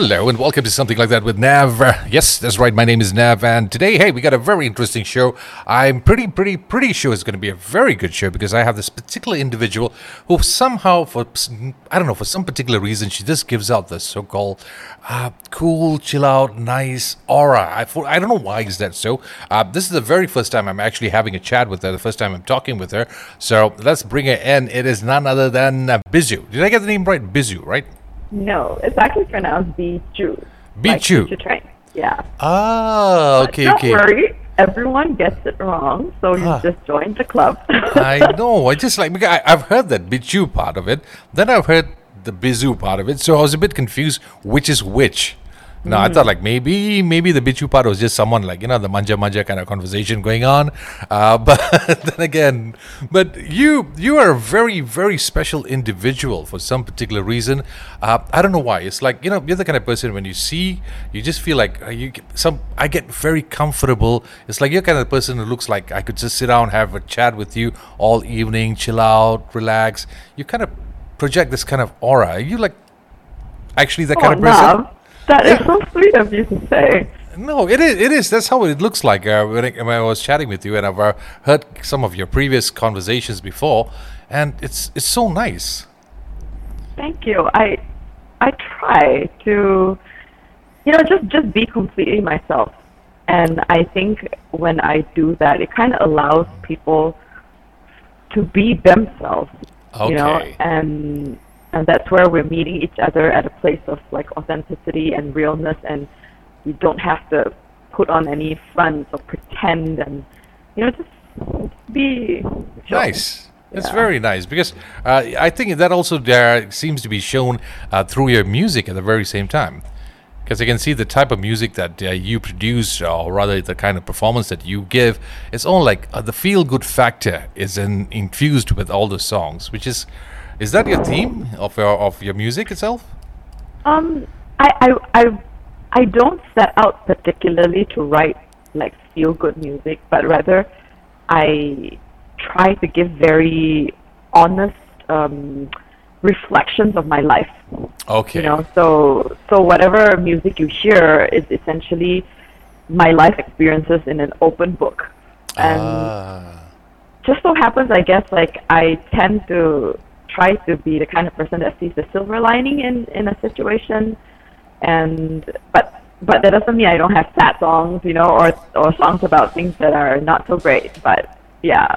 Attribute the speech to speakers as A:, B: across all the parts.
A: Hello and welcome to something like that with Nav. Yes, that's right. My name is Nav, and today, hey, we got a very interesting show. I'm pretty, pretty, pretty sure it's going to be a very good show because I have this particular individual who somehow, for I don't know, for some particular reason, she just gives out this so-called uh, cool, chill out, nice aura. I, for, I don't know why is that so. Uh, this is the very first time I'm actually having a chat with her. The first time I'm talking with her. So let's bring her in. It is none other than uh, Bizu. Did I get the name right? Bizu, right?
B: No, it's actually pronounced Bijou.
A: Bijou.
B: Like train. Yeah.
A: Ah, okay,
B: don't
A: okay.
B: Don't worry, everyone gets it wrong, so you ah. just joined the club.
A: I know. I just like because I, have heard that Bijou part of it. Then I've heard the Bizu part of it. So I was a bit confused which is which. No, mm. I thought like maybe maybe the Bichu part was just someone like you know the manja manja kind of conversation going on, uh, but then again, but you you are a very very special individual for some particular reason. Uh, I don't know why. It's like you know you're the kind of person when you see you just feel like uh, you get some. I get very comfortable. It's like you're kind of person who looks like I could just sit down have a chat with you all evening, chill out, relax. You kind of project this kind of aura. Are you like actually that
B: oh,
A: kind of person?
B: That is so sweet of you to say.
A: No, it is. It is. That's how it looks like uh, when, I, when, I, was chatting with you, and I've uh, heard some of your previous conversations before, and it's it's so nice.
B: Thank you. I I try to, you know, just just be completely myself, and I think when I do that, it kind of allows people to be themselves.
A: Okay.
B: You know, and and that's where we're meeting each other at a place of like authenticity and realness and we don't have to put on any fronts or pretend and you know just be
A: nice it's yeah. very nice because uh, I think that also there seems to be shown uh, through your music at the very same time. Because I can see the type of music that uh, you produce, or rather the kind of performance that you give, it's all like uh, the feel good factor is in, infused with all the songs, which is is that your theme of your of your music itself?
B: Um, I I I, I don't set out particularly to write like feel good music, but rather I try to give very honest um, reflections of my life.
A: Okay.
B: You know, so so whatever music you hear is essentially my life experiences in an open book. And ah. just so happens, I guess, like I tend to try to be the kind of person that sees the silver lining in in a situation, and but but that doesn't mean I don't have sad songs, you know, or or songs about things that are not so great. But yeah,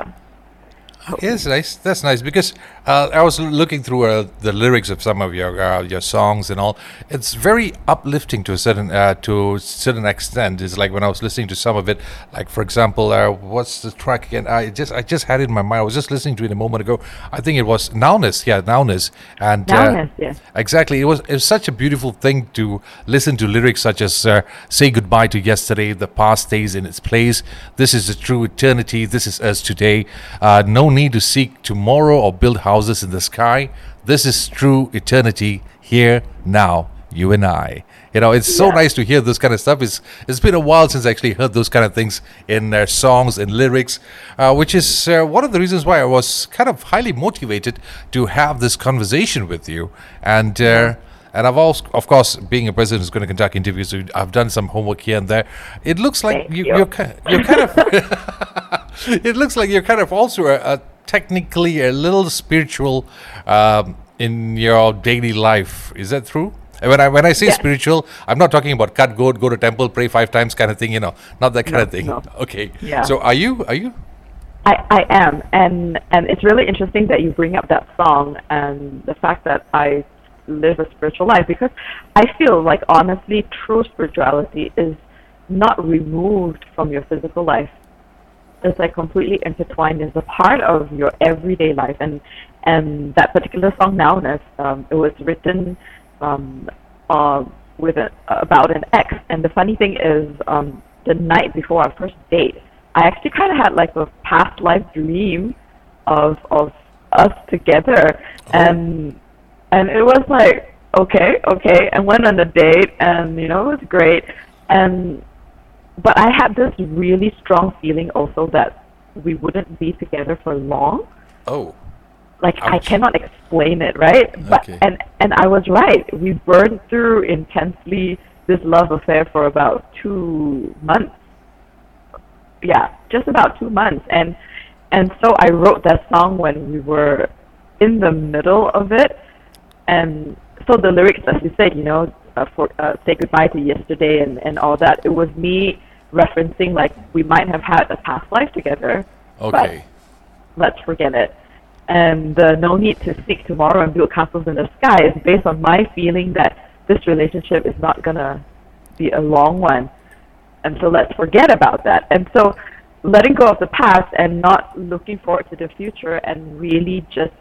A: Yes, nice. That's nice because uh, I was looking through uh, the lyrics of some of your uh, your songs and all. It's very uplifting to a certain uh, to a certain extent. It's like when I was listening to some of it, like for example, uh, what's the track again? I just I just had it in my mind. I was just listening to it a moment ago. I think it was Nowness. Yeah, Nowness.
B: And uh, Nowness, yeah.
A: Exactly. It was it was such a beautiful thing to listen to lyrics such as "Say goodbye to yesterday. The past stays in its place. This is the true eternity. This is us today. no need to seek tomorrow or build houses in the sky. This is true eternity here, now, you and I. You know, it's so yeah. nice to hear this kind of stuff. It's it's been a while since I actually heard those kind of things in their songs and lyrics, uh, which is uh, one of the reasons why I was kind of highly motivated to have this conversation with you. And uh, and I've also, of course, being a president who's going to conduct interviews, I've done some homework here and there. It looks like you,
B: you.
A: are kind, you're kind of. it looks like you're kind of also a, a technically a little spiritual um, in your daily life. Is that true? When I when I say spiritual, I'm not talking about cut goat, go to temple, pray five times kind of thing. You know, not that kind
B: no,
A: of thing.
B: No.
A: Okay.
B: Yeah.
A: So are you? Are you?
B: I, I am, and and it's really interesting that you bring up that song and the fact that I live a spiritual life because I feel like honestly, true spirituality is not removed from your physical life. It's like completely intertwined. It's a part of your everyday life, and and that particular song, Nowness, um, it was written um, uh, with a, about an ex. And the funny thing is, um, the night before our first date, I actually kind of had like a past life dream of of us together, oh. and and it was like okay, okay, and went on a date, and you know it was great, and but I had this really strong feeling also that we wouldn't be together for long.
A: Oh.
B: Like I cannot explain it, right? But
A: Okay.
B: and and I was right. We burned through intensely this love affair for about two months. Yeah, just about two months, and and so I wrote that song when we were in the middle of it, and so the lyrics, as you said, you know, uh, for uh, say goodbye to yesterday and and all that. It was me referencing like we might have had a past life together,
A: Okay.
B: but let's forget it. And the no need to seek tomorrow and build castles in the sky is based on my feeling that this relationship is not gonna be a long one. And so let's forget about that. And so letting go of the past and not looking forward to the future and really just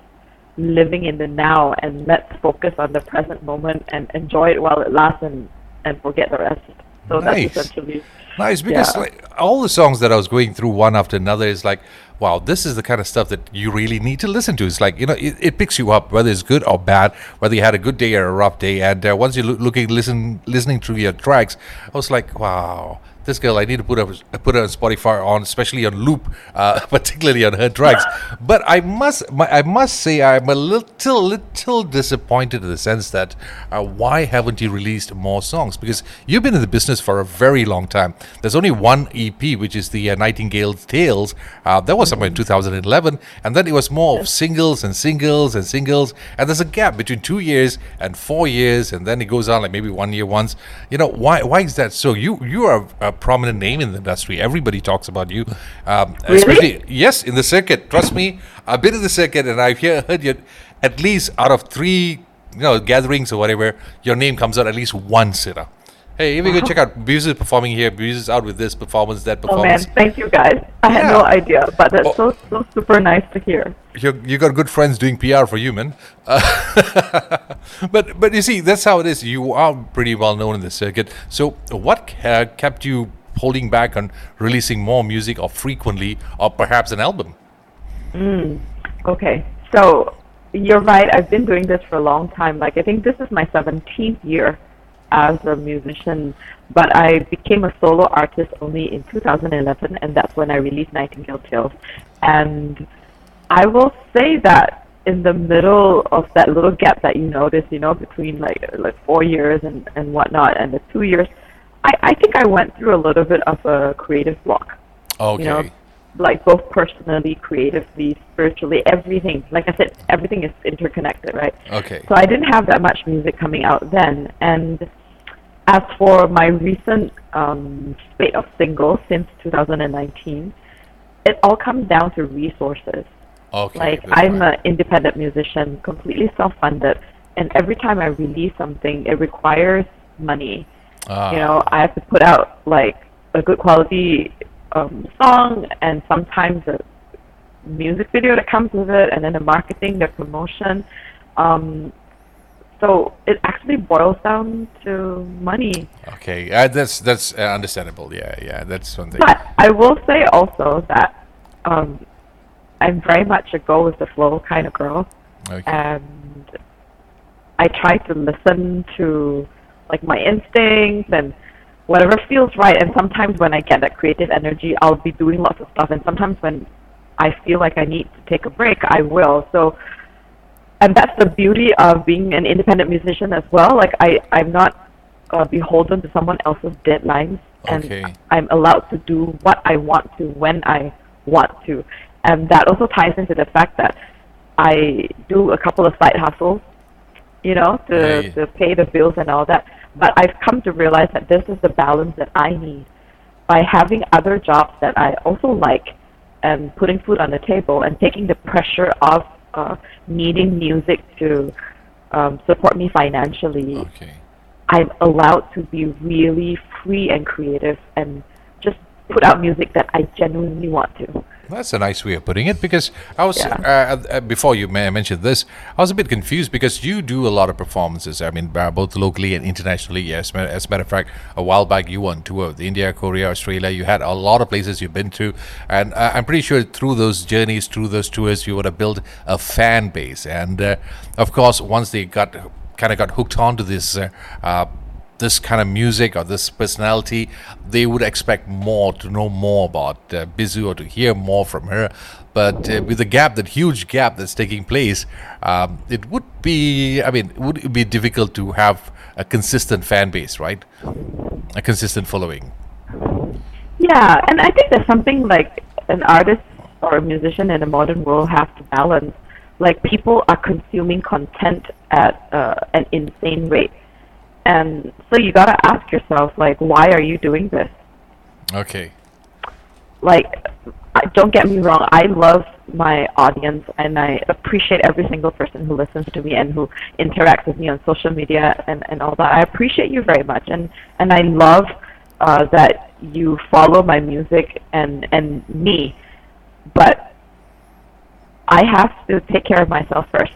B: living in the now and let's focus on the present moment and enjoy it while it lasts and, and forget the rest. So
A: Nice.
B: that's essentially
A: Nice because
B: Yeah.
A: like all the songs that I was going through one after another is like, wow, this is the kind of stuff that you really need to listen to. It's like you know, it, it picks you up whether it's good or bad, whether you had a good day or a rough day. And uh, once you're loo- looking, listen, listening through your tracks, I was like, wow. This girl, I need to put her put her on Spotify on, especially on loop, uh, particularly on her tracks. But I must, my, I must say, I'm a little, little disappointed in the sense that uh, why haven't you released more songs? Because you've been in the business for a very long time. There's only one EP, which is the uh, Nightingale's Tales. Uh, that was somewhere in 2011, and then it was more of singles and singles and singles. And there's a gap between two years and four years, and then it goes on like maybe one year once. You know why? Why is that so? You you are a prominent name in the industry. Everybody talks about you, um,
B: Really?
A: especially yes in the circuit. Trust me, I've been in the circuit, and I've hear, heard you at least out of three you know gatherings or whatever, your name comes out at least once. Know. Hey, if you go check out Buse is performing here. Buse is out with this performance, that performance.
B: Oh man, thank you guys. I had no idea, but that's
A: Oh.
B: so so super nice to hear.
A: you you got good friends doing PR for you, man. Uh, but but you see, that's how it is. You are pretty well known in the circuit. So what kept you holding back on releasing more music or frequently, or perhaps an album?
B: Okay, so you're right. I've been doing this for a long time. Like I think this is my 17th year as a musician, but I became a solo artist only in 2011, and that's when I released Nightingale Tales. And I will say that in the middle of that little gap that you notice, you know, between like like four years and and whatnot, and the two years, I I think I went through a little bit of a creative block.
A: Okay.
B: you know, like both personally, creatively, spiritually, everything. Like I said, everything is interconnected, right?
A: Okay.
B: So I didn't have that much music coming out then. And as for my recent um, spate of singles since 2019, it all comes down to resources.
A: Okay.
B: Like I'm an independent musician, completely self-funded, and every time I release something, it requires money
A: Ah,
B: you know i have to put out like a good quality um, song and sometimes a music video that comes with it and then the marketing the promotion um, so it actually boils down to money
A: Okay. Uh, that's that's uh, understandable. Yeah, yeah. That's one thing.
B: but i will say also that um, i'm very much a go with the flow kind of girl
A: Okay.
B: and I try to listen to like my instincts and whatever feels right. And sometimes when I get that creative energy, I'll be doing lots of stuff. And sometimes when I feel like I need to take a break, I will. So, and that's the beauty of being an independent musician as well. Like I, I'm not uh, beholden to someone else's deadlines, and
A: Okay.
B: I'm allowed to do what I want to when I want to. And that also ties into the fact that I do a couple of side hustles, you know, to,
A: Right.
B: to pay the bills and all that. But I've come to realize that this is the balance that I need. By having other jobs that I also like and putting food on the table and taking the pressure off uh, needing music to um, support me financially,
A: Okay.
B: I'm allowed to be really free and creative and just put out music that I genuinely want to.
A: That's a nice way of putting it because I was
B: Yeah.
A: uh, uh, before you mentioned this, I was a bit confused because you do a lot of performances. I mean, uh, both locally and internationally. Yes, as a matter of fact, a while back you were on tour with India, Korea, Australia. You had a lot of places you've been to, and uh, I'm pretty sure through those journeys, through those tours, you would have built a fan base. And uh, of course, once they got kind of got hooked onto this. Uh, uh, this kind of music or this personality, they would expect more to know more about uh, Bizu or to hear more from her. But uh, with the gap, that huge gap that's taking place, um, it would be, I mean, would it be difficult to have a consistent fan base, right? A consistent following.
B: Yeah, and I think there's something like an artist or a musician in the modern world have to balance. Like people are consuming content at uh, an insane rate, and so you gotta ask yourself, like, why are you doing this?
A: Okay.
B: Like, don't get me wrong, I love my audience and I appreciate every single person who listens to me and who interacts with me on social media and, and all that. I appreciate you very much, and and I love uh, that you follow my music and and me, but I have to take care of myself first.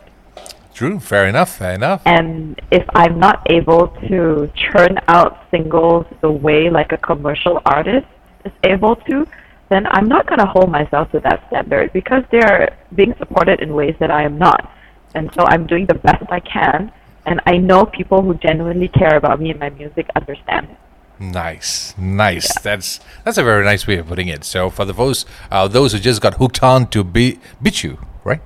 A: True. Fair enough. Fair enough.
B: And if I'm not able to churn out singles the way like a commercial artist is able to, then I'm not going to hold myself to that standard because they're being supported in ways that I am not. And so I'm doing the best I can. And I know people who genuinely care about me and my music understand.
A: Nice, nice. Yeah. That's that's a very nice way of putting it. So for the those uh, those who just got hooked on to be beat you, right?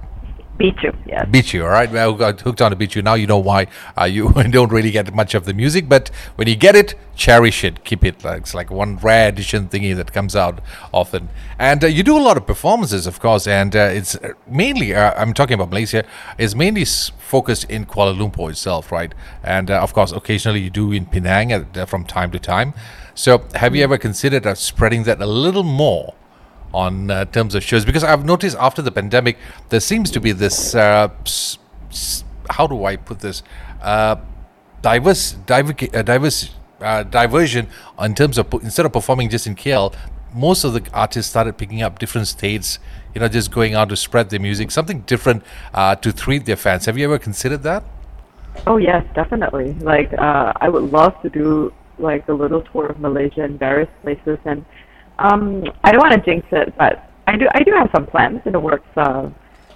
B: Bichu, yeah.
A: Bichu, all right. Well, got hooked on to Bichu. Now you know why uh, you don't really get much of the music, but when you get it, cherish it, keep it. Like, it's like one rare edition thingy that comes out often. And uh, you do a lot of performances, of course, and uh, it's uh, mainly, uh, I'm talking about Malaysia, is mainly focused in Kuala Lumpur itself, right? And uh, of course, occasionally you do in Penang from time to time. So have you ever considered spreading that a little more? On uh, terms of shows because I've noticed after the pandemic there seems to be this uh, s- s- how do I put this? Uh, diverse diver- uh, diverse uh, diversion in terms of instead of performing just in KL most of the artists started picking up different states you know just going out to spread their music something different uh, to treat their fans. Have you ever considered that?
B: Oh yes definitely. Like I would love to do like a little tour of Malaysia in various places and um, I don't want to jinx it, but I do. I do have some plans in the works. Uh,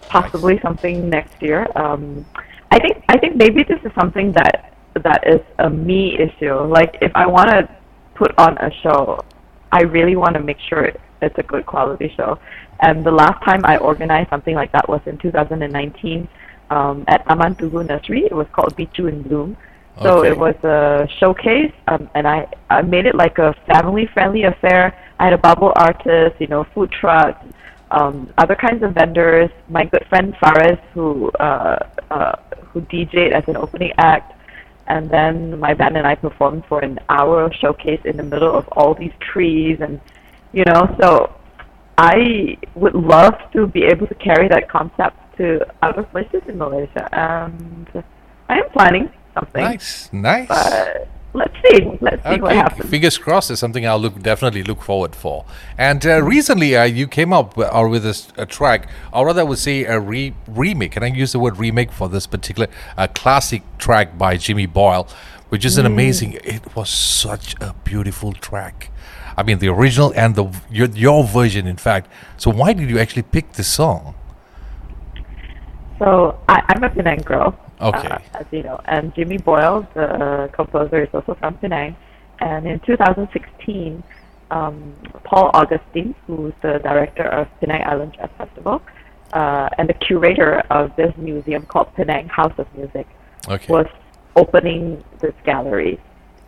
B: possibly something next year. Um, I think. I think maybe this is something that that is a me issue. Like if I want to put on a show, I really want to make sure it's a good quality show. And the last time I organized something like that was in 2019 um, at Taman Tugu Nursery. It was called Bichu in Bloom. So okay. it was a showcase, um, and I, I made it like a family-friendly affair. I had a bubble artist, you know, food trucks, um, other kinds of vendors. My good friend Faris, who uh, uh, who DJed as an opening act, and then my band and I performed for an hour showcase in the middle of all these trees, and you know, so I would love to be able to carry that concept to other places in Malaysia, and I am planning something.
A: Nice, nice.
B: But let's see. Let's see okay. what happens.
A: Fingers crossed is something I'll look definitely look forward for. And uh, recently, uh, you came up with, or with a, a, track, or rather, I would say a re- remake. Can I use the word remake for this particular uh, classic track by Jimmy Boyle, which is mm. an amazing. It was such a beautiful track. I mean, the original and the your, your version, in fact. So, why did you actually pick this song?
B: So, I, I'm a Penang girl.
A: Okay.
B: Uh, as you know, and Jimmy Boyle, the composer, is also from Penang. And in 2016, um, Paul Augustine, who's the director of Penang Island Jazz Festival, uh, and the curator of this museum called Penang House of Music,
A: okay.
B: was opening this gallery.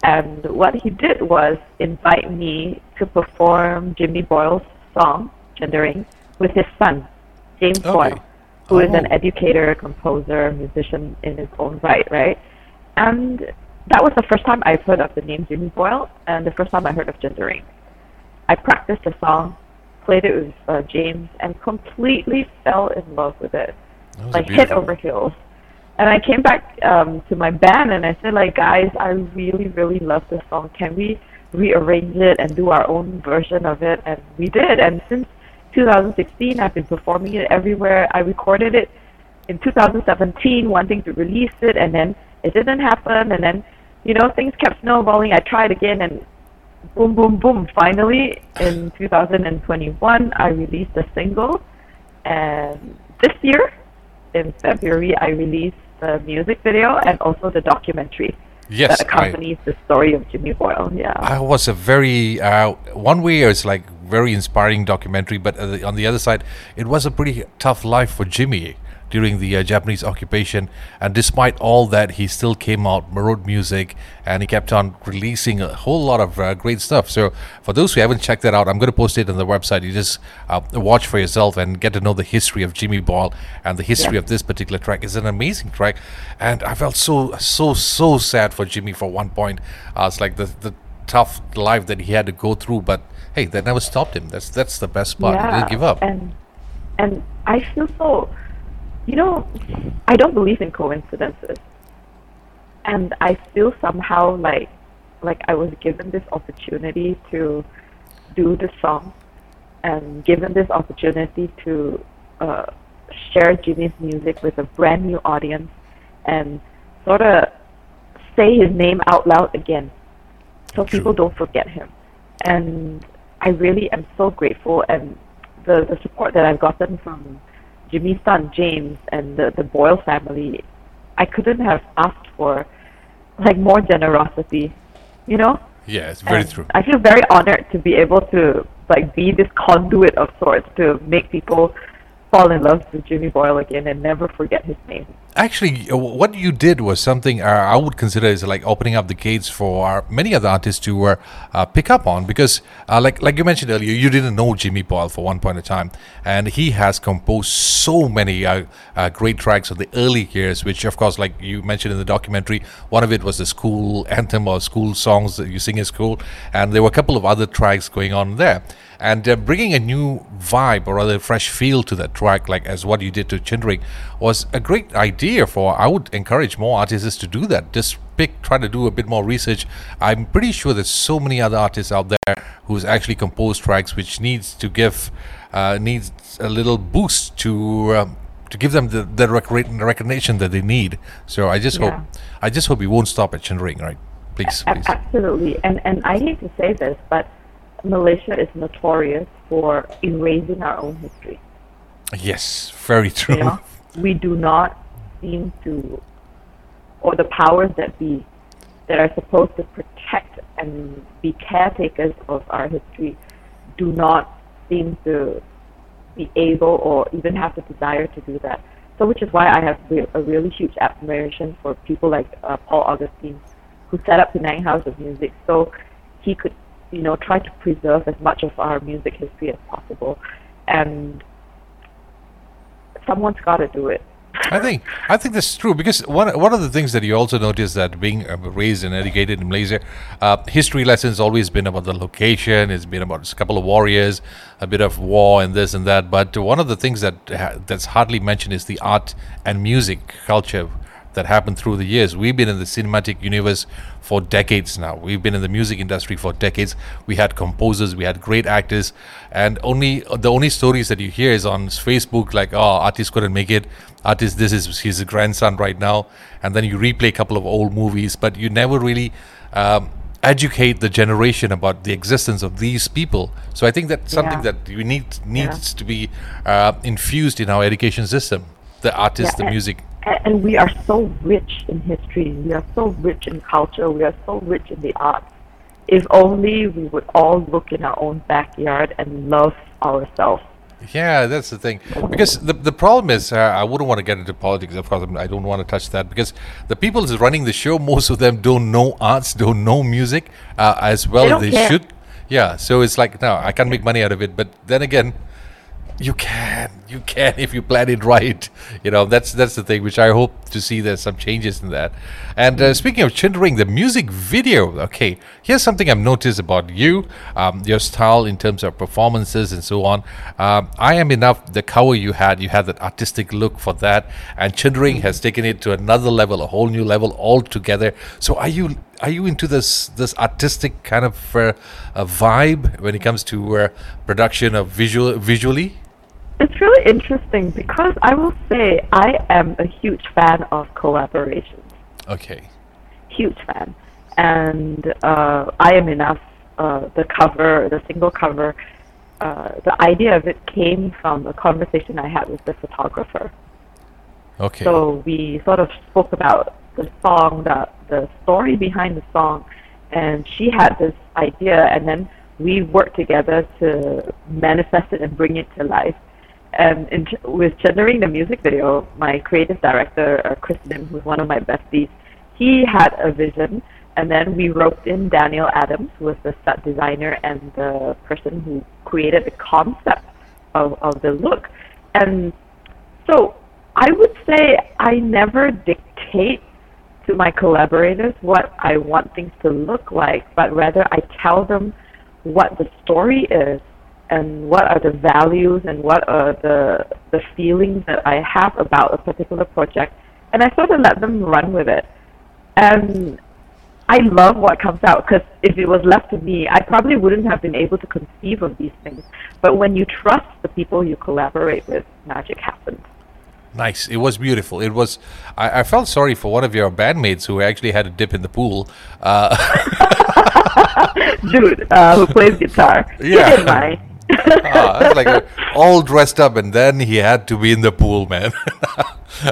B: And what he did was invite me to perform Jimmy Boyle's song, Chendering, with his son, James okay. Boyle who is an oh. educator, composer, musician in his own right, right? And that was the first time I've heard of the name Jimmy Boyle, and the first time I heard of Chendering. I practiced the song, played it with uh, James, and completely fell in love with it, like head over heels. And I came back um, to my band and I said, like, guys, I really, really love this song. Can we rearrange it and do our own version of it? And we did. And since 2016. I've been performing it everywhere. I recorded it in 2017, wanting to release it, and then it didn't happen. And then, you know, things kept snowballing. I tried again, and boom, boom, boom. Finally, in 2021, I released a single. And this year, in February, I released the music video and also the documentary.
A: Yes,
B: that
A: I-
B: accompanies the story of Jimmy Boyle. Yeah.
A: I was a very uh, one way it's like very inspiring documentary, but on the other side, it was a pretty tough life for Jimmy during the uh, Japanese occupation. And despite all that, he still came out, wrote music, and he kept on releasing a whole lot of uh, great stuff. So for those who haven't checked that out, I'm going to post it on the website. You just uh, watch for yourself and get to know the history of Jimmy Boyle and the history
B: Yeah.
A: of this particular track. It's an amazing track, and I felt so so so sad for Jimmy for one point. Uh, it's like the the tough life that he had to go through, but hey, that never stopped him. That's that's the best part. He didn't give up.
B: And and I feel so you know, I don't believe in coincidences. And I feel somehow like like I was given this opportunity to do this song and given this opportunity to uh, share Jimmy's music with a brand new audience and sort of say his name out loud again so
A: True.
B: people don't forget him. And I really am so grateful and the, the support that I've gotten from Jimmy's son James and the, the Boyle family, I couldn't have asked for like more generosity, you know?
A: yeah, it's very
B: And
A: true.
B: I feel very honored to be able to like be this conduit of sorts to make people fall in love with Jimmy Boyle again and never forget his name.
A: Actually, uh, what you did was something uh, I would consider is like opening up the gates for uh, many other artists to uh, uh, pick up on because, uh, like like you mentioned earlier, you didn't know Jimmy Boyle for one point of time, and he has composed so many uh, great tracks of the early years. Which, of course, like you mentioned in the documentary, one of it was the school anthem or school songs that you sing in school, and there were a couple of other tracks going on there. And uh, bringing a new vibe or rather fresh feel to that track, like as what you did to Chendering, was a great idea for. I would encourage more artists to do that. Just pick, try to do a bit more research. I'm pretty sure there's so many other artists out there who's actually composed tracks which needs to give uh, needs a little boost to. Um, to give them the, the rec- recognition that they need, so I just
B: Yeah.
A: hope I just hope we won't stop at Chendering, right? Please, please.
B: Absolutely. And and I hate to say this, but Malaysia is notorious for erasing our own history.
A: Yes, very true.
B: You know, we do not seem to, or the powers that be, that are supposed to protect and be caretakers of our history, do not seem to be able or even have the desire to do that. So, which is why I have re- a really huge admiration for people like uh, Paul Augustine, who set up the Nine House of Music, so he could, you know, try to preserve as much of our music history as possible. And someone's got to do it.
A: I think I think that's true because one one of the things that you also notice that being uh, raised and educated in Malaysia, uh, history lessons always been about the location. It's been about a couple of warriors, a bit of war and this and that. But one of the things that ha- that's hardly mentioned is the art and music culture that happened through the years. We've been in the cinematic universe for decades now. We've been in the music industry for decades. We had composers, we had great actors, and only the only stories that you hear is on Facebook, like, oh, artist couldn't make it. Artist, this is his grandson right now, and then you replay a couple of old movies, but you never really. Um, educate the generation about the existence of these people so i think that's something
B: Yeah.
A: that we need needs to be uh, infused in our education system the artist the
B: and-
A: music
B: and we are so rich in history. We are so rich in culture. We are so rich in the arts. If only we would all look in our own backyard and love ourselves.
A: Yeah, that's the thing. Because the the problem is, uh, I wouldn't want to get into politics. Of course, I'm- I don't want to touch that because the people who's running the show, most of them don't know arts, don't know music uh, as well
B: They
A: as they
B: care.
A: should. Yeah, so it's like, no, I can't make money out of it. But then again, you can, you can if you plan it right. You know, that's that's the thing, which I hope to see there's some changes in that. And uh, speaking of Chendering, the music video. Okay, here's something I've noticed about you, um, your style in terms of performances and so on. Um, I am enough. The cover you had, you had that artistic look for that, and Chindering has taken it to another level, a whole new level altogether. So, are you are you into this this artistic kind of uh, uh, vibe when it comes to uh, production of visual visually?
B: It's really interesting because I will say I am a huge fan of collaborations.
A: Okay.
B: Huge fan. And uh, I am enough. Uh, the cover, the single cover, uh, the idea of it came from a conversation I had with the photographer.
A: Okay.
B: So we sort of spoke about the song, the the story behind the song, and she had this idea, and then we worked together to manifest it and bring it to life. And in, with Chendering the music video, my creative director, uh, Chris Lim, who's one of my besties, he had a vision, and then we roped in Daniel Adams, who was the set designer and the person who created the concept of, of the look. And so I would say I never dictate to my collaborators what I want things to look like, but rather I tell them what the story is and what are the values and what are the the feelings that I have about a particular project, and I sort of let them run with it. And I love what comes out because if it was left to me, I probably wouldn't have been able to conceive of these things. But when you trust the people you collaborate with, magic happens.
A: Nice. It was beautiful. It was. I, I felt sorry for one of your bandmates who actually had a dip in the pool. Uh,
B: Dude, uh, who plays guitar.
A: Yeah. Uh, like uh, all dressed up, and then he had to be in the pool, man.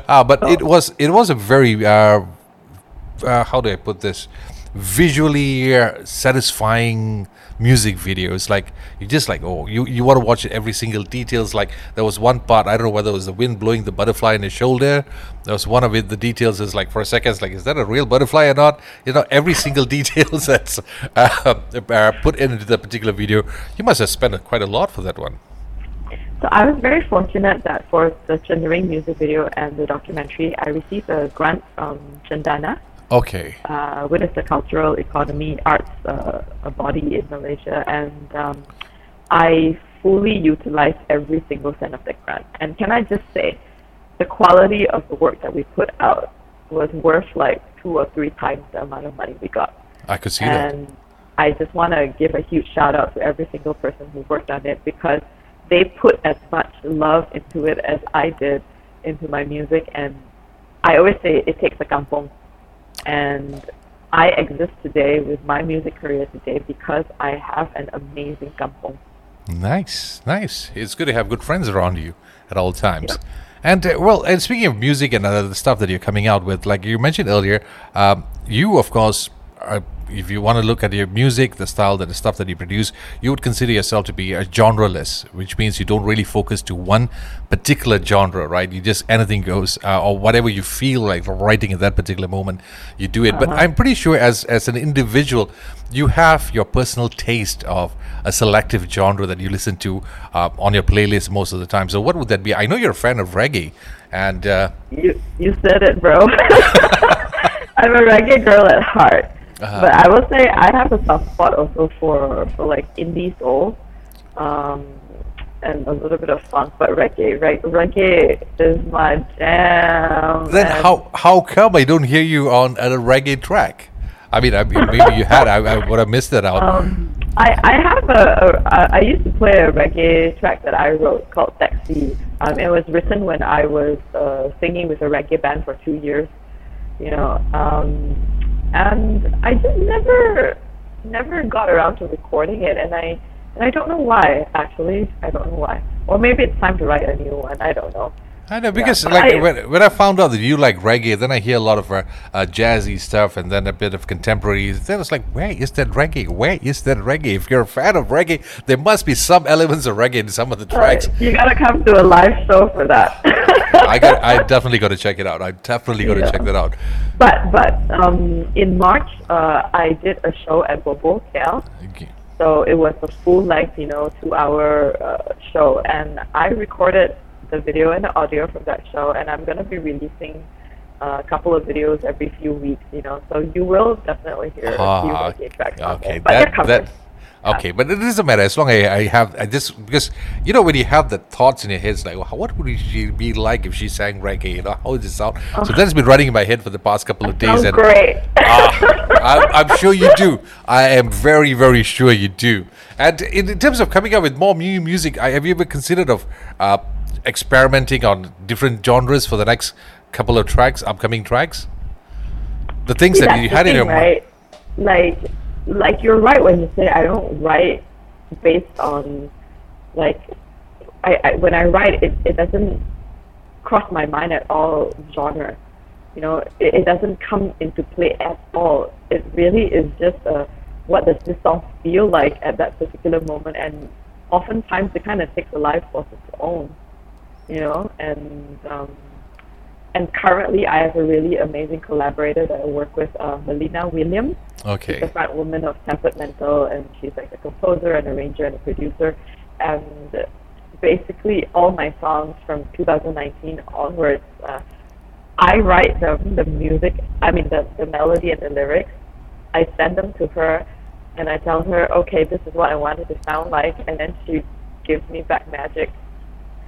A: uh, but it was it was a very uh, uh, how do I put this? Visually uh, satisfying music video. It's like you just like oh you you want to watch every single details. Like there was one part I don't know whether it was the wind blowing the butterfly in his shoulder. There was one of it. The details is like for a second, it's like is that a real butterfly or not? You know every single details that's uh, uh, put into the particular video. You must have spent quite a lot for that one.
B: So I was very fortunate that for the Chendering music video and the documentary, I received a grant from Cendana,
A: Okay.
B: uh, which is the cultural economy arts uh, a body in Malaysia, and um, I fully utilized every single cent of the grant. And can I just say, the quality of the work that we put out was worth like two or three times the amount of money we got.
A: I could see that.
B: And I just want to give a huge shout out to every single person who worked on it because they put as much love into it as I did into my music. And I always say it takes a kampong. And I exist today with my music career today because I have an amazing kampong.
A: Nice, nice. It's good to have good friends around you at all times. And uh, well, and speaking of music and uh, stuff that you're coming out with, like you mentioned earlier, um, you of course, are, if you want to look at your music, the style, that the stuff that you produce, you would consider yourself to be a genreless, which means you don't really focus to one particular genre, right? You just anything goes, uh, or whatever you feel like writing at that particular moment, you do it. But I'm pretty sure, as as an individual, you have your personal taste of a selective genre that you listen to uh, on your playlist most of the time. So, what would that be? I know you're a fan of reggae, and uh,
B: You, you said it, bro. I'm a reggae girl at heart.
A: Uh-huh.
B: But I will say I have a soft spot also for, for like indie soul um, and a little bit of funk. But reggae, right? Reggae is my jam.
A: then how how come I don't hear you on a reggae track? I mean, I mean maybe you had. I, I would have missed that out.
B: Um, I, I have a, a I I used to play a reggae track that I wrote called Sexy. Um, it was written when I was uh, singing with a reggae band for two years, you know, um, and I just never never got around to recording it, and I and I don't know why actually. I don't know why, or maybe it's time to write a new one. I don't know.
A: I know because
B: but
A: like
B: I-
A: when, when I found out that you like reggae, then I hear a lot of uh, uh, jazzy stuff and then a bit of contemporary. Then it's like, where is that reggae? Where is that reggae? If you're a fan of reggae, there must be some elements of reggae in some of the tracks.
B: You gotta come to a live show for that.
A: I got, I definitely got to check it out. I definitely got to
B: Yeah.
A: check that out.
B: But but um, in March, uh, I did a show at Bobo.
A: Okay.
B: So it was a full length, you know, two hour uh, show, and I recorded the video and the audio from that show, and I'm gonna be releasing uh, a couple of videos every few weeks, you know. So you will definitely hear a few
A: Ah,
B: reggae tracks
A: okay.
B: But they're
A: that that. Okay, but it doesn't matter as long as I, I have I just because you know when you have the thoughts in your head, it's like, well, what would she be like if she sang reggae? You know, how would it sound? So that's been running in my head for the past couple of days,
B: Sounds
A: and
B: great.
A: Ah, I'm, I'm sure you do. I am very, very sure you do. And in, in terms of coming up with more new music, I, have you ever considered of uh, experimenting on different genres for the next couple of tracks, upcoming tracks? The things
B: See,
A: that you had in your mind.
B: Like, like you're right when you say I don't write based on, like, I, I when I write it, it doesn't cross my mind at all genre. You know, it, it doesn't come into play at all. It really is just a what does this song feel like at that particular moment, and oftentimes it kind of takes a life of its own. You know, and um, and currently I have a really amazing collaborator that I work with, uh, Melina Williams.
A: Okay.
B: She's the front woman of Temperamental, and she's like a composer, an arranger, and a producer. And basically, all my songs from 2019 onwards, uh, I write the the music. I mean, the the melody and the lyrics. I send them to her, and I tell her, okay, this is what I want it to sound like, and then she gives me back magic.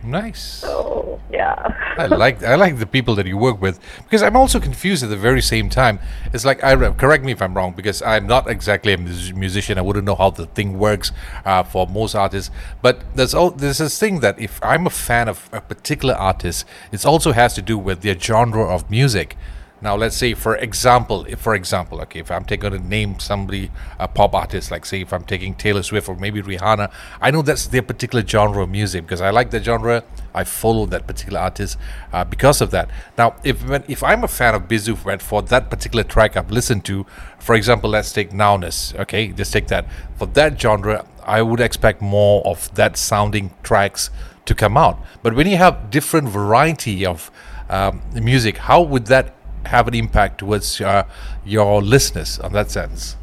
A: Nice.
B: So yeah.
A: I like I like the people that you work with because I'm also confused at the very same time. It's like I correct me if I'm wrong because I'm not exactly a mus- musician. I wouldn't know how the thing works uh, for most artists. But there's all there's this thing that if I'm a fan of a particular artist, it also has to do with their genre of music. Now, let's say, for example, if for example, okay, if I'm taking to name somebody, a pop artist, like say, if I'm taking Taylor Swift or maybe Rihanna, I know that's their particular genre of music because I like the genre. I follow that particular artist uh, because of that. Now, if when, if I'm a fan of Bizu for that particular track I've listened to, for example, let's take Nowness, okay, just take that for that genre, I would expect more of that sounding tracks to come out. But when you have different variety of um, music, how would that have an impact towards uh, your listeners on that sense?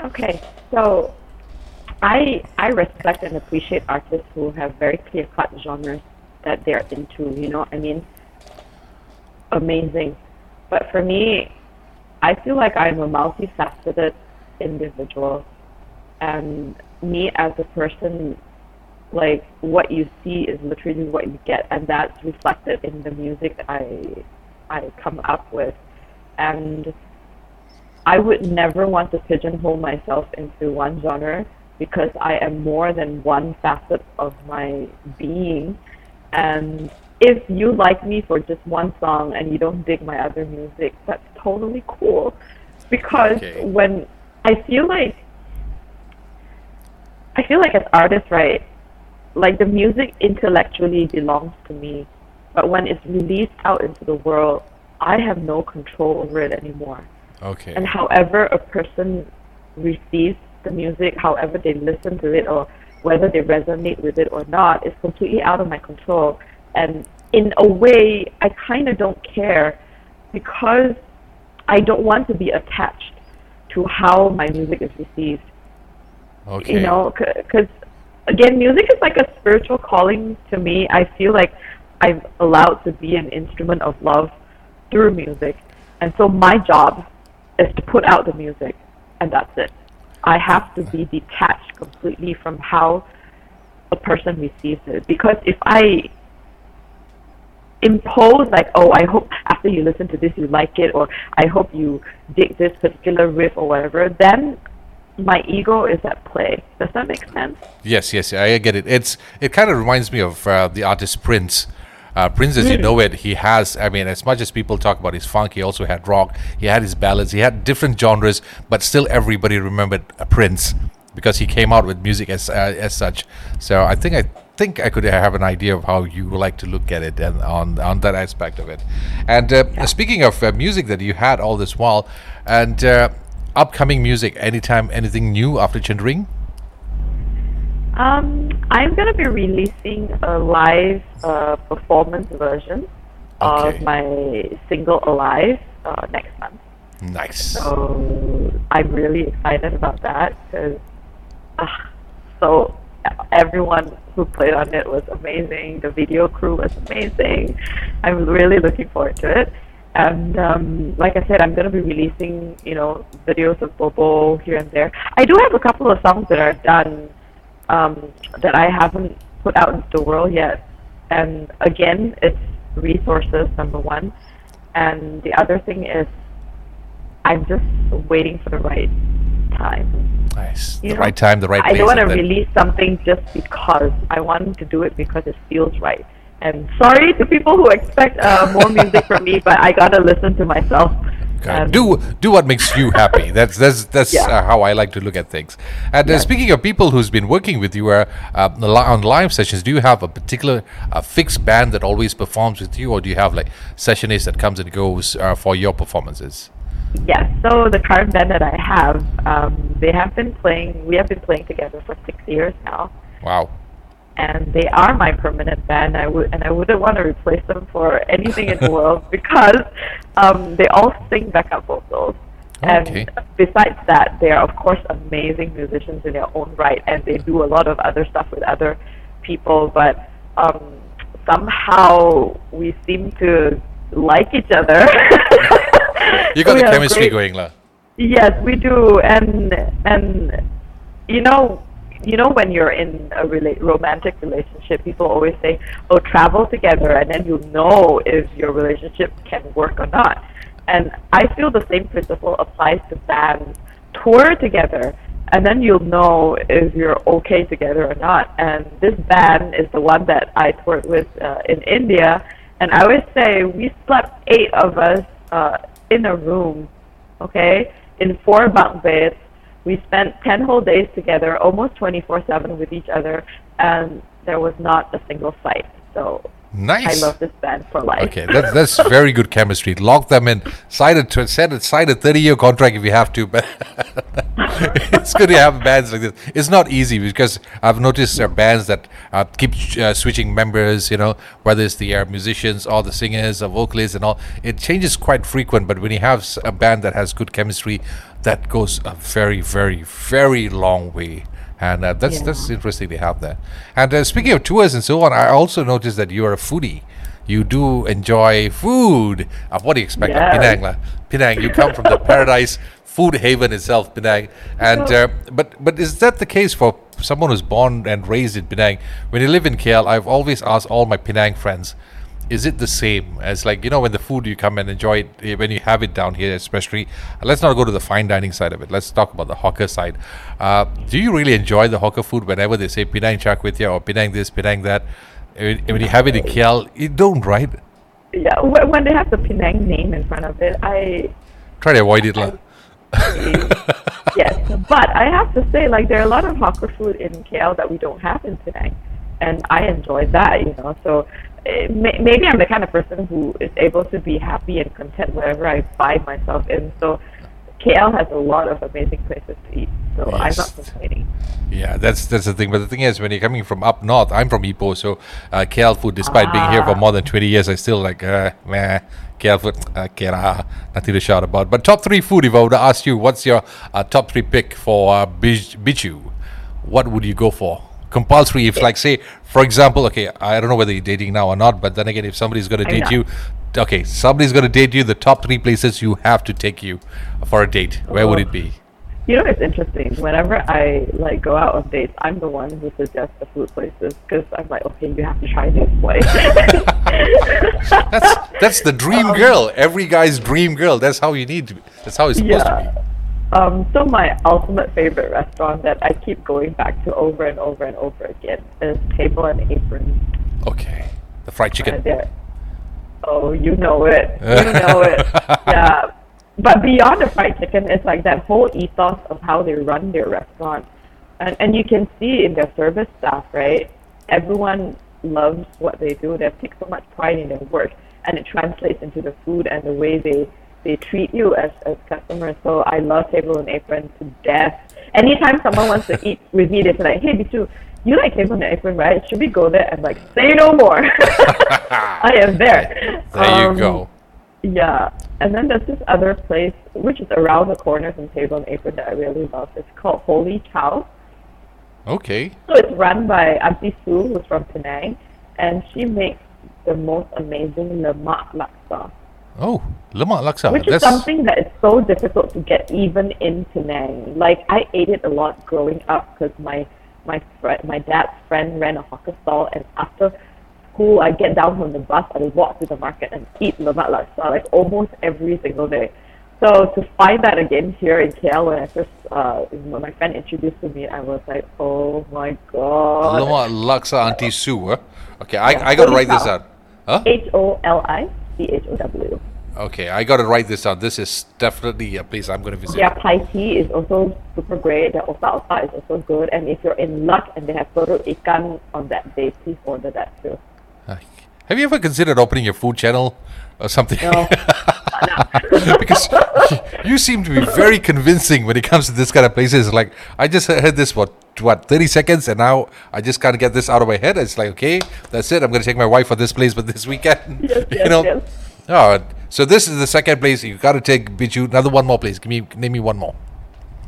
B: Okay, so I I respect and appreciate artists who have very clear cut genres that they're into. You know, I mean, amazing. But for me, I feel like I'm a multifaceted individual, and me as a person, like what you see is literally what you get, and that's reflected in the music I I come up with. And I would never want to pigeonhole myself into one genre because I am more than one facet of my being. And if you like me for just one song and you don't dig my other music, that's totally cool. Because okay. when I feel like I feel like as artists, right, like the music intellectually belongs to me. But when it's released out into the world, I have no control over it anymore.
A: Okay.
B: And however a person receives the music, however they listen to it, or whether they resonate with it or not, is completely out of my control. And in a way, I kind of don't care because I don't want to be attached to how my music is received.
A: Okay.
B: You know, because again, music is like a spiritual calling to me. I feel like I'm allowed to be an instrument of love through music. And so my job is to put out the music, and that's it. I have to be detached completely from how a person receives it. Because if I impose like, oh, I hope after you listen to this you like it, or I hope you dig this particular riff or whatever, then my ego is at play. Does that make sense?
A: Yes, yes, I get it. It's it kind of reminds me of uh, the artist Prince. Uh, Prince, as you know it, he has. I mean, as much as people talk about his funk, he also had rock. He had his ballads. He had different genres, but still everybody remembered Prince because he came out with music as uh, as such. So I think I think I could have an idea of how you would like to look at it and on on that aspect of it. And uh, yeah. speaking of uh, music that you had all this while, and uh, upcoming music, anytime anything new after Chendering?
B: Um, I'm going to be releasing a live uh, performance version okay. of my single Alive uh, next month.
A: Nice.
B: So I'm really excited about that because uh, so everyone who played on it was amazing. The video crew was amazing. I'm really looking forward to it. And um, like I said, I'm going to be releasing, you know, videos of Bobo here and there. I do have a couple of songs that are done um, that I haven't put out into the world yet. And again, it's resources, number one. And the other thing is, I'm just waiting for the right time.
A: Nice. You the know? right time, the right
B: I don't want to release something just because. I want to do it because it feels right. And sorry to people who expect uh, more music from me, but I gotta listen to myself And-
A: do do what makes you happy. That's that's that's
B: Yeah.
A: uh, how I like to look at things. And uh, speaking of people who's been working with you uh, uh, on live sessions, do you have a particular uh, fixed band that always performs with you, or do you have like sessionist that comes and goes uh, for your performances?
B: Yes. So the current band that I have, um, they have been playing. We have been playing together for six years now,
A: Wow.
B: And they are my permanent band. I would and I wouldn't want to replace them for anything in the world because um, they all sing backup vocals.
A: Okay.
B: And besides that, they are of course amazing musicians in their own right, and they do a lot of other stuff with other people. But um, somehow we seem to like each other.
A: You got
B: We
A: the chemistry
B: great-
A: going, lah.
B: Yes, we do, and and you know, you know, when you're in a rela- romantic relationship, people always say, "Oh, travel together, and then you'll know if your relationship can work or not." And I feel the same principle applies to bands. Tour together, and then you'll know if you're okay together or not. And this band is the one that I toured with uh, in India, and I always say we slept eight of us uh, in a room okay, in four bunk beds. We spent 10 whole days together, almost 24 7 with each other, and there was not a single fight. So
A: Nice.
B: I love this band for life.
A: Okay, that's that's very good chemistry. Lock them in. Sign a sign a, sign a thirty year contract if you have to, but it's good to have bands like this. It's not easy because I've noticed there are bands that uh, keep uh, switching members. You know, whether it's the uh, musicians or the singers or vocalists and all. It changes quite frequent. But when you have a band that has good chemistry, that goes a very, very, very long way. And uh, that's that's interesting to have that. And uh, speaking of tours and so on, I also noticed that you are a foodie. You do enjoy food. Uh, what do you expect? of. Penang. Penang. You come from the paradise food haven itself, Penang. And uh, but but is that the case for someone who's born and raised in Penang? When you live in KL, I've always asked all my Penang friends, is it the same as like you know when the food you come and enjoy it eh, when you have it down here, especially? Let's not go to the fine dining side of it. Let's talk about the hawker side. Uh, do you really enjoy the hawker food whenever they say Penang char kway teow or Penang this, Penang that? Eh, When you have it in KL, you don't, right?
B: Yeah, wh- when they have the Penang name in front of it, I
A: Try to avoid it, lah.
B: yes, but I have to say, like, there are a lot of hawker food in KL that we don't have in Penang, and I enjoy that, you know. So maybe I'm the kind of person who is able to be happy and content wherever I find myself in. So KL has a lot of amazing places to eat, so I'm not complaining.
A: Yeah, that's that's the thing. But the thing is, when you're coming from up north, I'm from Ipoh, so uh, KL food. Despite being here for
B: Ah.
A: more than 20 years, I still like uh, meh. KL food, uh, kera, nothing to shout about. But top three food. If I were to ask you, what's your uh, top three pick for uh, bij- Bihzhu? What would you go for? Compulsory. If like say, for example, okay, I don't know whether you're dating now or not, but then again, if somebody's going to
B: oh,
A: date
B: not.
A: you, okay, somebody's going to date you. The top three places you have to take you for a date. Where would
B: Oh.
A: it be?
B: You know, it's interesting. Whenever I like go out on dates, I'm the one who suggests the food places because I'm like, okay, you have to try this place.
A: That's that's the dream um, girl. Every guy's dream girl. That's how you need to be. That's how it's supposed to
B: yeah. Um, so my ultimate favorite restaurant that I keep going back to over and over and over again is Table and Apron.
A: Okay. The fried chicken.
B: they're- Oh, you know it. You know it. Yeah. But beyond the fried chicken, it's like that whole ethos of how they run their restaurant. And, and you can see in their service staff, right? Everyone loves what they do. They take so much pride in their work. And it translates into the food and the way they, they treat you as, as customers. So I love Table and Apron to death. Anytime someone wants to eat with me, they're like, hey, Bihzhu, you like Table and Apron, right? Should we go there? I'm like, say no more. I am there.
A: There
B: Um,
A: you go.
B: Yeah. And then there's this other place, which is around the corner from Table and Apron that I really love. It's called Holy Cow.
A: Okay.
B: So it's run by Auntie Sue, who's from Penang, and she makes the most amazing lemak laksa,
A: Oh, lemak laksa.
B: which is
A: That's
B: something that is so difficult to get even in Penang. Like I ate it a lot growing up because my my friend, my dad's friend ran a hawker stall, and after school, I get down from the bus, I walk to the market and eat lemak laksa like almost every single day. So to find that again here in KL when I first uh, when my friend introduced to me, I was like, oh my god.
A: lemak laksa Auntie Sue. Huh? Okay, I,
B: Yeah,
A: I got to write this out. Huh?
B: H O L I C H O W.
A: Okay, I got to write this down. This is definitely a place I'm to visit.
B: Yeah, Pai Tea is also super great. The Osa Osa is also good. And if you're in luck and they have Perut Ikan on that day, please order that too.
A: Have you ever considered opening your food channel or something?
B: No,
A: because you seem to be very convincing when it comes to this kind of places. Like I just heard this what what thirty seconds, and now I just can't get this out of my head. It's like okay, that's it. I'm going to take my wife for this place, but this weekend,
B: Yes,
A: you
B: yes,
A: know.
B: yes.
A: Oh, so this is the second place. You got to take Bihzhu. Another one more place. Give me name me one more.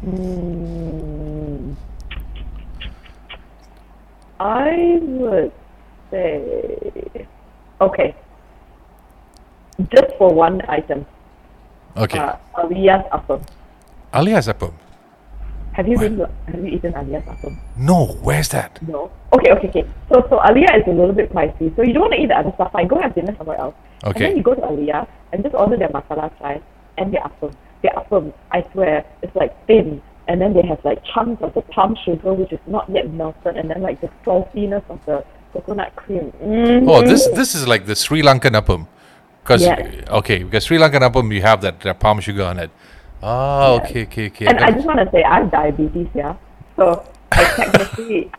A: Hmm.
B: I would say, okay, just for one item,
A: Okay,
B: uh, Alias Appam.
A: alias Appam.
B: Have you been? Have you eaten Alias Appam?
A: No, where's that?
B: No. Okay, okay, okay. So, so Alia is a little bit pricey. So you don't want to eat the other stuff. Fine, go have dinner somewhere else.
A: Okay.
B: And then you go to Alia and just order their masala chai and their appam. Their appam, I swear, it's like thin. And then they have like chunks of the palm sugar, which is not yet melted, and then like the saltiness of the coconut cream. Mm.
A: Oh, this this is like the Sri Lankan appam. Because
B: Yes.
A: okay, because Sri Lankan appam you have that palm sugar on it. Oh, okay, okay, okay.
B: And I
A: it.
B: just want to say, I have diabetes, yeah. So I technically,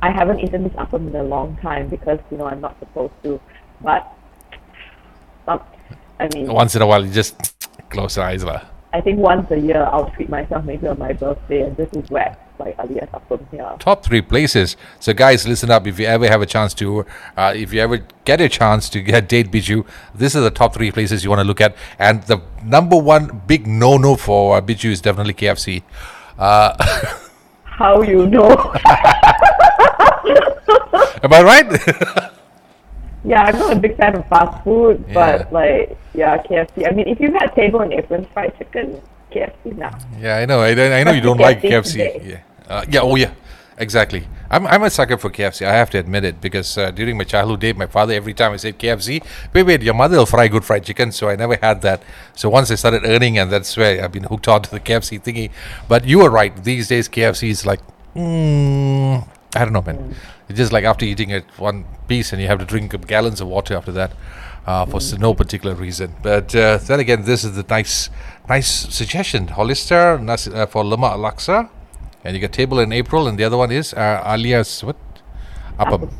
B: I haven't eaten this appam in a long time because you know I'm not supposed to. But, some, I mean,
A: Once in a while, you just close your eyes, lah.
B: I think once a year I'll treat myself maybe on my birthday, and this is where like alias appam here.
A: Top three places. So, guys, listen up. If you ever have a chance to, uh, if you ever get a chance to get date Bihzhu, this is the top three places you want to look at. And the number one big no-no for uh, Bihzhu is definitely KFC. Uh,
B: How you know?
A: am I right?
B: yeah, I'm not a big fan of fast food,
A: Yeah.
B: but like yeah, KFC. I mean, if you've had table and apron fried chicken, KFC now.
A: yeah, I know. I, I know you don't like
B: KFC
A: KFC.
B: today.
A: Yeah. Uh, yeah. Oh, yeah. Exactly. I'm, I'm a sucker for KFC. I have to admit it because uh, during my childhood days, my father every time I said KFC, wait, wait, your mother will fry good fried chicken. So I never had that. So once I started earning, and that's where I've been hooked on to the KFC thingy. But you are right. These days, KFC is like, mm, I don't know, man. It's just like after eating it one piece, and you have to drink gallons of water after that. Uh, for s- no particular reason, but uh, then again, this is the nice, nice suggestion. Hollister uh, for Lama Laksa, and you get table in April, and the other one is uh, alias what? Appam.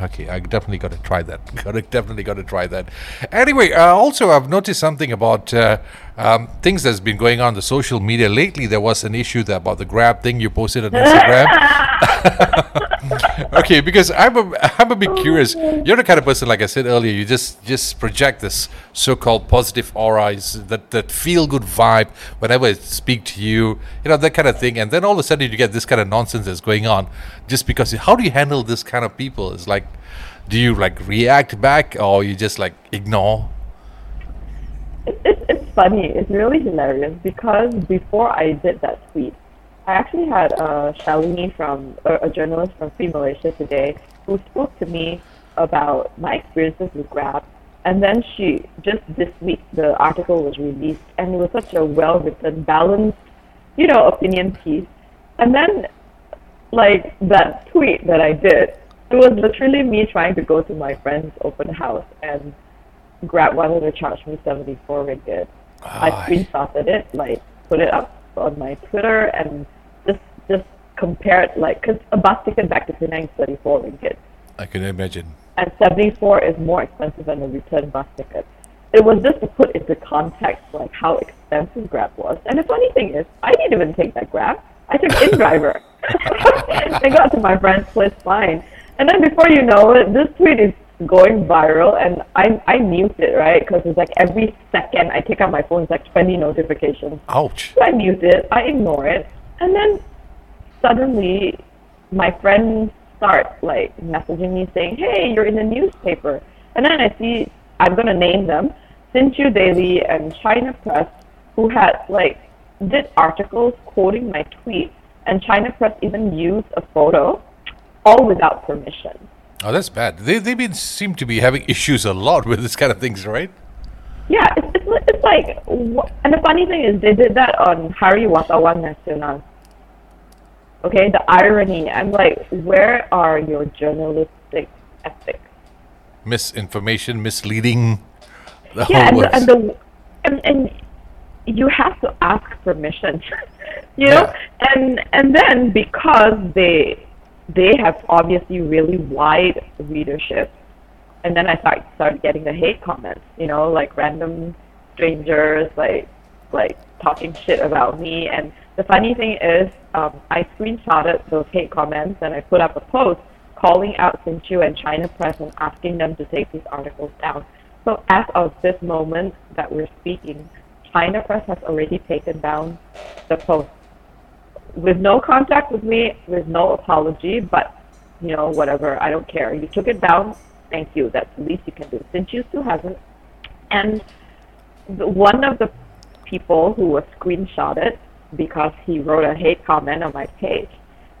A: Okay, I definitely got to try that. Got to definitely got to try that. Anyway, uh, also I've noticed something about uh, um, things that's been going on the social media lately. There was an issue there about the Grab thing you posted on Instagram. okay, because I'm a, I'm a bit curious. You're the kind of person, like I said earlier, you just just project this so-called positive aura, that that feel-good vibe whenever I speak to you, you know that kind of thing. And then all of a sudden you get this kind of nonsense that's going on, just because. How do you handle this kind of people? It's like, do you like react back or you just like ignore?
B: It, it, it's funny. It's really hilarious because before I did that tweet, I actually had uh, Shalini from a, a journalist from Free Malaysia today who spoke to me about my experiences with Grab. And then she just this week the article was released, and it was such a well written, balanced, you know, opinion piece. And then, like that tweet that I did, it was literally me trying to go to my friend's open house and Grab wanted to charge me 74 ringgit. I
A: Ah.
B: screenshotted it, like put it up on my Twitter, and just just compared like because a bus ticket back to Penang is 34 ringgit,
A: I can imagine.
B: and 74 is more expensive than a return bus ticket. It was just to put into context like how expensive Grab was. And the funny thing is, I didn't even take that Grab. I took InDriver. I got to my friend's place fine. And then before you know it, this tweet is going viral, and I I mute it right because it's like every second I take out my phone, it's like 20 notifications.
A: Ouch.
B: So I mute it, I ignore it, and then suddenly my friends start like messaging me saying, "Hey, you're in the newspaper," and then I see I'm gonna name them, Sin Chew Daily and China Press, who had like did articles quoting my tweet, and China Press even used a photo, all without permission.
A: Oh, that's bad. They they been seem to be having issues a lot with this kind of things, right?
B: Yeah, it's, it's, it's like, and the funny thing is, they did that on Hari Wartawan Nasional. Okay, the irony. I'm like, where are your journalistic ethics?
A: Misinformation, misleading. The
B: Yeah,
A: whole
B: and the, and the and and you have to ask permission, you know,
A: Yeah.
B: and and then because they they have obviously really wide readership, and then I start started getting the hate comments, you know, like random strangers like like talking shit about me. And the funny thing is, um, I screenshotted those hate comments and I put up a post calling out Sin Chew and China Press and asking them to take these articles down. So as of this moment that we're speaking, China Press has already taken down the post with no contact with me, with no apology, but you know, whatever, I don't care. You took it down, thank you. That's the least you can do. Sin Chew still hasn't. And the, one of the people who was screenshotted because he wrote a hate comment on my page,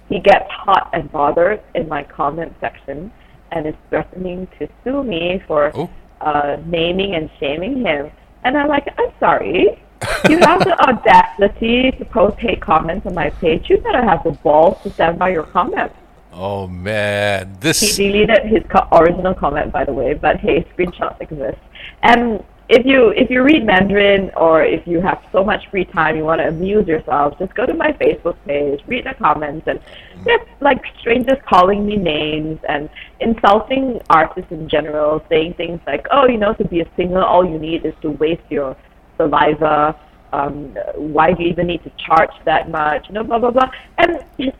B: he gets hot and bothered in my comment section and is threatening to sue me for
A: Oh.
B: uh, naming and shaming him. And I'm like, I'm sorry. You have the audacity to post hate comments on my page. You better have the balls to stand by your comments.
A: Oh man, this.
B: He deleted his co- original comment, by the way, but hey, screenshots exist. And if you if you read Mandarin or if you have so much free time, you want to amuse yourself, just go to my Facebook page, read the comments, and mm. just like strangers calling me names and insulting artists in general, saying things like, "Oh, you know, to be a singer, all you need is to waste your saliva." Um, why do you even need to charge that much? You know, blah blah blah. And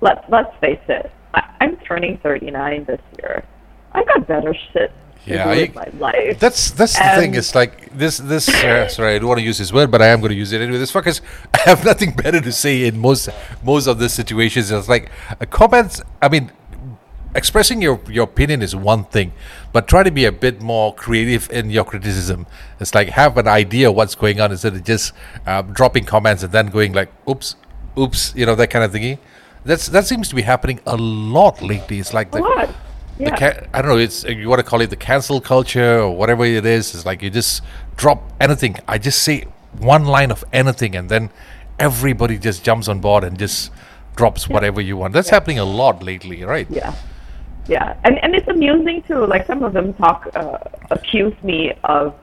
B: let's let's face it. I, I'm turning 39 this year. I got better shit
A: Yeah, I-
B: with my life.
A: That's that's the thing. It's like this this. Uh, sorry, I don't want to use this word, but I am going to use it anyway. This fuckers I have nothing better to say in most most of the situations. It's like uh, comments. I mean, expressing your your opinion is one thing, but try to be a bit more creative in your criticism. It's like have an idea what's going on instead of just uh, dropping comments and then going like, "Oops, oops," you know that kind of thingy. That's that seems to be happening a lot lately. It's like the,
B: what?
A: the
B: Yeah.
A: ca- I don't know. It's you want to call it the cancel culture or whatever it is. It's like you just drop anything. I just say one line of anything, and then everybody just jumps on board and just drops whatever you want. That's happening a lot lately, right?
B: yeah. Yeah. And and it's amusing too. Like some of them talk uh, accuse me of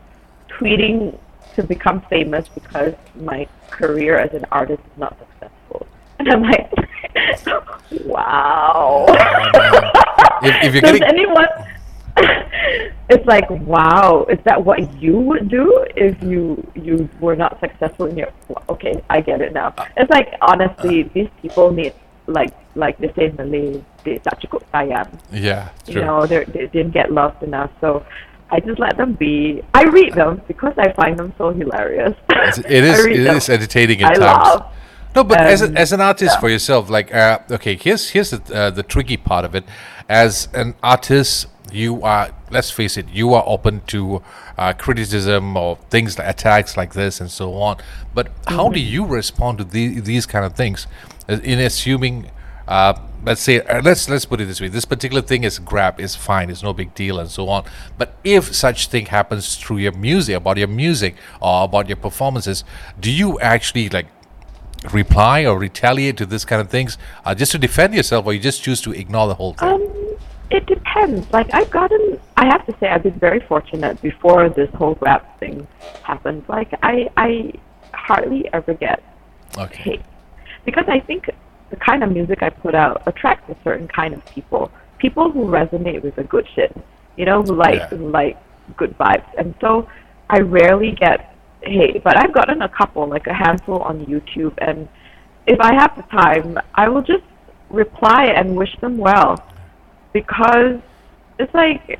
B: tweeting to become famous because my career as an artist is not successful. And I'm like, wow.
A: If, if
B: Does
A: getting
B: anyone? it's like, wow, is that what you would do if you you were not successful in your? Okay, I get it now. It's like honestly, these people need like like they say in Malay, they tak cukup sayang.
A: yeah, true.
B: You know, they're- didn't get loved enough, so. I just let them be. I read them because I find them so hilarious.
A: It's- it is it
B: them.
A: is entertaining at
B: I
A: times.
B: laugh.
A: No, but as, a,
B: Um,
A: as an artist
B: yeah.
A: for yourself, like uh, okay, here's here's the uh, the tricky part of it. As an artist, you are let's face it, you are open to uh, criticism or things like attacks like this and so on. But how do
B: Mm-hmm.
A: you respond to the, these kind of things? Uh, In assuming, uh, let's say, uh, let's let's put it this way: this particular thing is grab is fine, it's no big deal, and so on. But if such thing happens through your music, about your music or about your performances, do you actually like? reply or retaliate to this kind of things uh, just to defend yourself or you just choose to ignore the whole thing
B: Um, it depends. Like I've gotten, I have to say, I've been very fortunate before this whole Grab thing happened. Like I, I hardly ever get
A: okay
B: hate because I think the kind of music I put out attracts a certain kind of people. People who resonate with the good shit. You know, who like
A: Yeah.
B: who like good vibes. And so I rarely get hate, but I've gotten a couple, like a handful on YouTube. And if I have the time, I will just reply and wish them well because it's like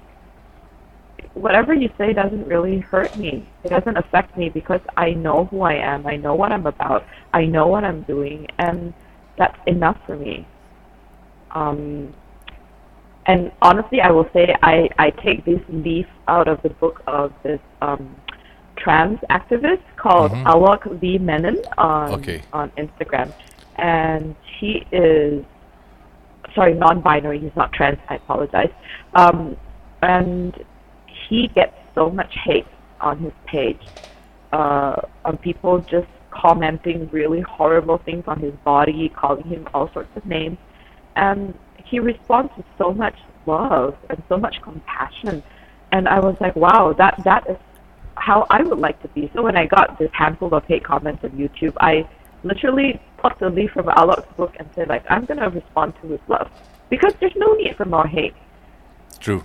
B: whatever you say doesn't really hurt me. It doesn't affect me because I know who I am. I know what I'm about. I know what I'm doing, and that's enough for me. Um, and honestly, I will say I, I take this leaf out of the book of this um, trans activist called
A: Mhm.
B: Alok Lee Menon on
A: Okay.
B: on Instagram, and he is sorry non-binary. He's not trans. I apologize. Um, and he gets so much hate on his page uh, on people just commenting really horrible things on his body, calling him all sorts of names, and he responds with so much love and so much compassion. And I was like, wow, that that is how I would like to be. So when I got this handful of hate comments on YouTube, I literally plucked a leaf from Alok's book and said like, I'm gonna respond to with love because there's no need for more hate.
A: True.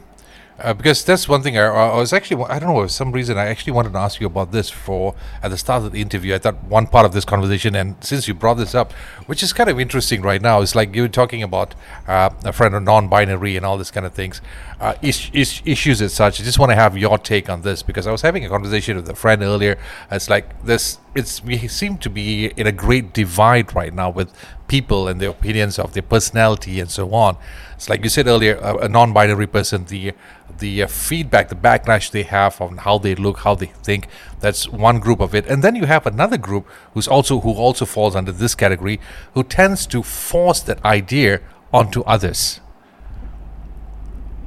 A: Uh, because that's one thing I, I was actually I don't know for some reason I actually wanted to ask you about this for at the start of the interview I thought one part of this conversation and since you brought this up which is kind of interesting right now it's like you were talking about uh, a friend of non-binary and all this kind of things uh, is, is, issues as such. I just want to have your take on this because I was having a conversation with a friend earlier. It's like this it's we seem to be in a great divide right now with people and their opinions of their personality and so on it's like you said earlier a, a non-binary person the the uh, feedback, the backlash they have on how they look, how they think. That's one group of it, and then you have another group who's also who also falls under this category, who tends to force that idea onto others.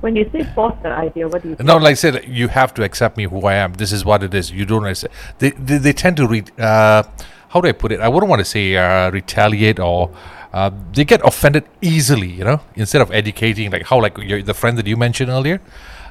B: When you say force that idea, what do you?
A: No, like I said, you have to accept me who I am. This is what it is. You don't. Accept. They, they they tend to read. Uh, how do I put it? I wouldn't want to say uh, retaliate or. Uh, they get offended easily, you know, instead of educating, like how, like your, the friend that you mentioned earlier,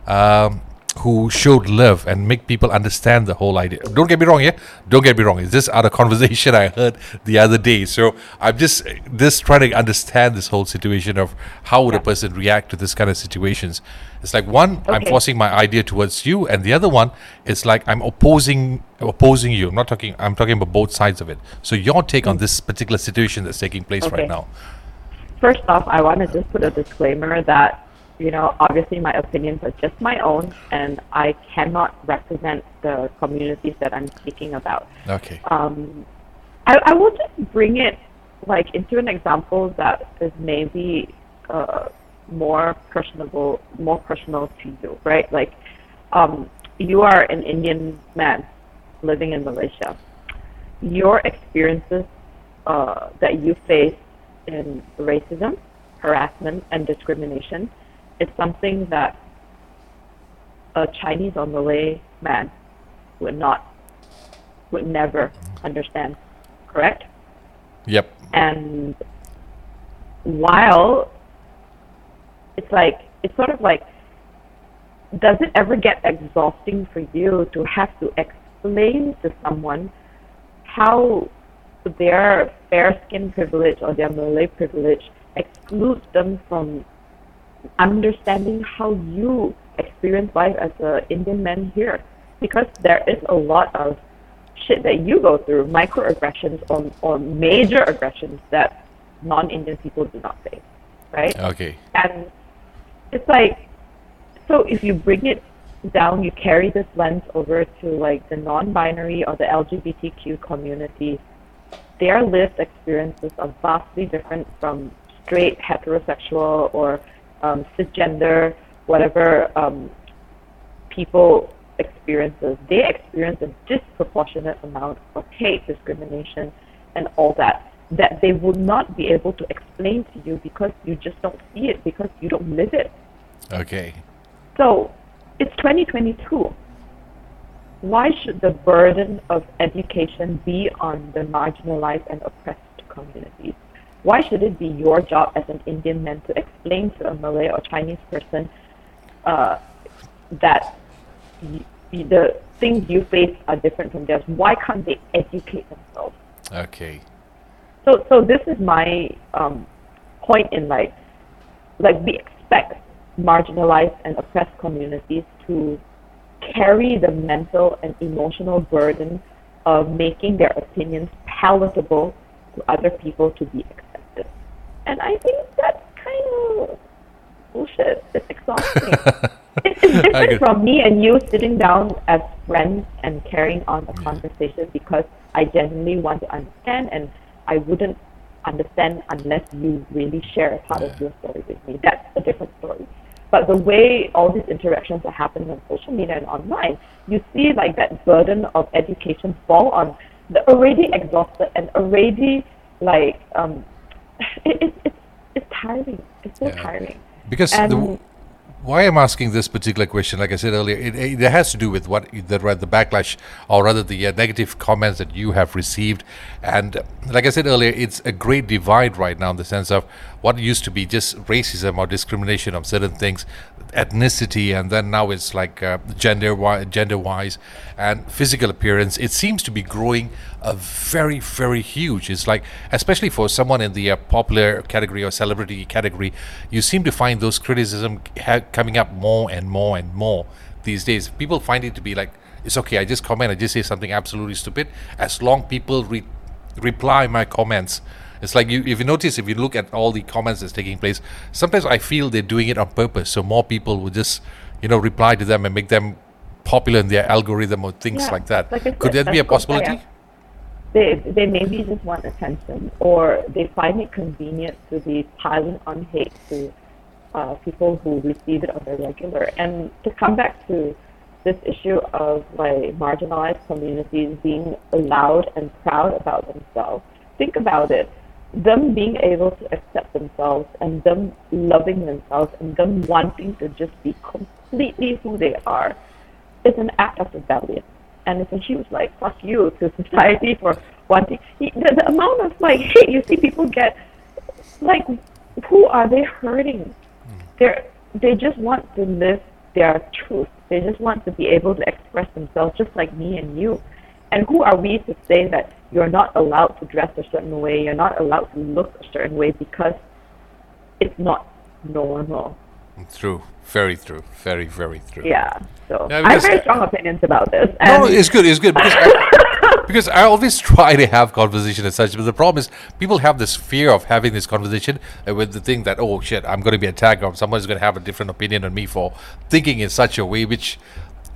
A: um, who showed love and make people understand the whole idea. Don't get me wrong, yeah. Don't get me wrong. It's just out of conversation I heard the other day. So I'm just just trying to understand this whole situation of how would a person react to this kind of situations. It's like one, I'm forcing my idea towards you, and the other one is like I'm opposing opposing you. I'm not talking. I'm talking about both sides of it. So your take on mm. this particular situation that's taking place
B: Okay.
A: right now.
B: First off, I want to just put a disclaimer that, you know, obviously my opinions are just my own and I cannot represent the communities that I'm speaking about.
A: Okay.
B: Um, I, I will just bring it like into an example that is maybe uh, more personable, more personal to you, right? Like, um, you are an Indian man living in Malaysia. Your experiences uh, that you face in racism, harassment, and discrimination is something that a Chinese or Malay man would not, would never understand, correct?
A: Yep.
B: And while it's like, it's sort of like, does it ever get exhausting for you to have to explain to someone how their fair skin privilege or their Malay privilege excludes them from understanding how you experience life as an Indian man here? Because there is a lot of shit that you go through, microaggressions or, or major aggressions that non-Indian people do not face, right?
A: Okay.
B: And it's like, so if you bring it down, you carry this lens over to like the non-binary or the LGBTQ community, their lived experiences are vastly different from straight heterosexual or um, cisgender, whatever um, people experiences. They experience a disproportionate amount of hate, discrimination, and all that that they would not be able to explain to you because you just don't see it because you don't live it.
A: Okay.
B: So it's 2022. Why should the burden of education be on the marginalized and oppressed communities? Why should it be your job as an Indian man to explain to a Malay or Chinese person uh, that y- the things you face are different from theirs? Why can't they educate themselves?
A: Okay.
B: So, so this is my um, point in like, like we expect marginalized and oppressed communities to carry the mental and emotional burden of making their opinions palatable to other people to be accepted. And I think that's kind of bullshit. It's exhausting. It's, it's different from me and you sitting down as friends and carrying on a conversation because I genuinely want to understand and I wouldn't understand unless you really share a part of your story with me. That's a different story. But the way all these interactions are happening on social media and online, you see like that burden of education fall on the already exhausted and already like um it, it, it's it's tiring. It's so
A: Yeah.
B: tiring.
A: Because w- why I'm asking this particular question, like I said earlier, it, it has to do with what the, the backlash, or rather the uh, negative comments that you have received. And uh, like I said earlier, it's a great divide right now in the sense of what used to be just racism or discrimination of certain things, ethnicity, and then now it's like uh, gender gender wise and physical appearance. It seems to be growing a very very huge. It's like especially for someone in the uh, popular category or celebrity category, you seem to find those criticism ha- coming up more and more and more these days. People find it to be like it's okay. I just comment. I just say something absolutely stupid. As long people re- reply my comments it's like you, if you notice, if you look at all the comments that's taking place, sometimes I feel they're doing it on purpose, so more people will just, you know, reply to them and make them popular in their algorithm or things
B: Yeah,
A: like that.
B: like
A: Could
B: said,
A: that be a
B: that's what I
A: possibility?
B: They they maybe just want attention, or they find it convenient to be piling on hate to uh, people who receive it on the regular. And to come back to this issue of like marginalized communities being loud and proud about themselves, think about it them being able to accept themselves and them loving themselves and them wanting to just be completely who they are is an act of rebellion. And it's a huge like fuck you to society for wanting the, the amount of like hate you see people get like who are they hurting? They're they just want to live their truth. They just want to be able to express themselves just like me and you. And who are we to say that you're not allowed to dress a certain way, you're not allowed to look a certain way because it's not normal.
A: True, very true, very very true.
B: Yeah. So
A: Yeah,
B: I have very strong opinions about this.
A: No, it's good. It's good because I, because I always try to have conversation and such, but the problem is people have this fear of having this conversation uh, with the thing that oh shit, I'm going to be attacked or someone's going to have a different opinion on me for thinking in such a way, which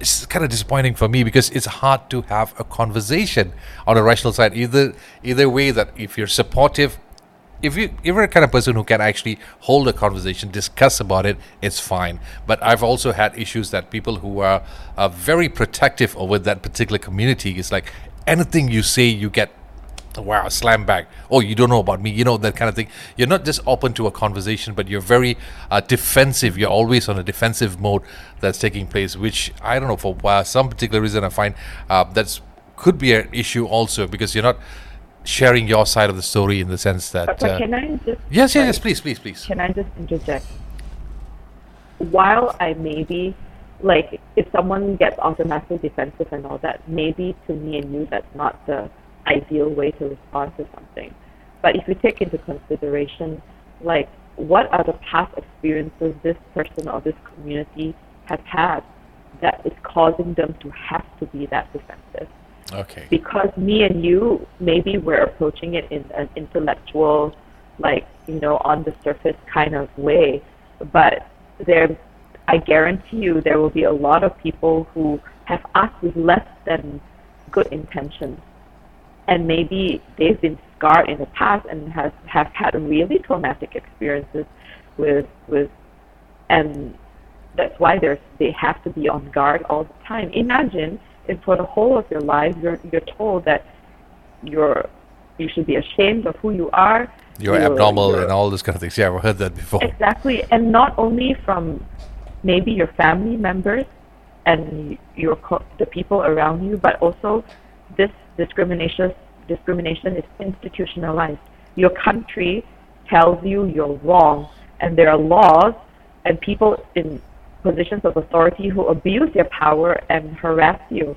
A: is kind of disappointing for me because it's hard to have a conversation on a rational side. Either either way, that if you're supportive if you if you're a kind of person who can actually hold a conversation, discuss about it, it's fine. But I've also had issues that people who are, are very protective over that particular community is like anything you say, you get wow slam back. Oh, you don't know about me, you know that kind of thing. You're not just open to a conversation, but you're very uh, defensive. You're always on a defensive mode that's taking place, which I don't know for uh, some particular reason I find uh, that's could be an issue also because you're not sharing your side of the story in the sense that
B: but, but
A: uh,
B: can I just
A: yes yes yes please please please
B: can I just interject? While I maybe like if someone gets automatically defensive and all that, maybe to me and you that's not the ideal way to respond to something. But if you take into consideration like what are the past experiences this person or this community has had that is causing them to have to be that defensive?
A: Okay.
B: Because me and you maybe we're approaching it in an intellectual like you know on the surface kind of way. But there i guarantee you there will be a lot of people who have asked with less than good intentions and maybe they've been scarred in the past and has have had really traumatic experiences with with and that's why there's they have to be on guard all the time. Imagine if for the whole of your life you're you're told that you're you should be ashamed of who you are.
A: you're abnormal and all this kind of things yeah i've heard that before
B: Exactly, and not only from maybe your family members and your co- the people around you, but also this discrimination discrimination is institutionalized. Your country tells you you're wrong, and there are laws and people in positions of authority who abuse their power and harass you.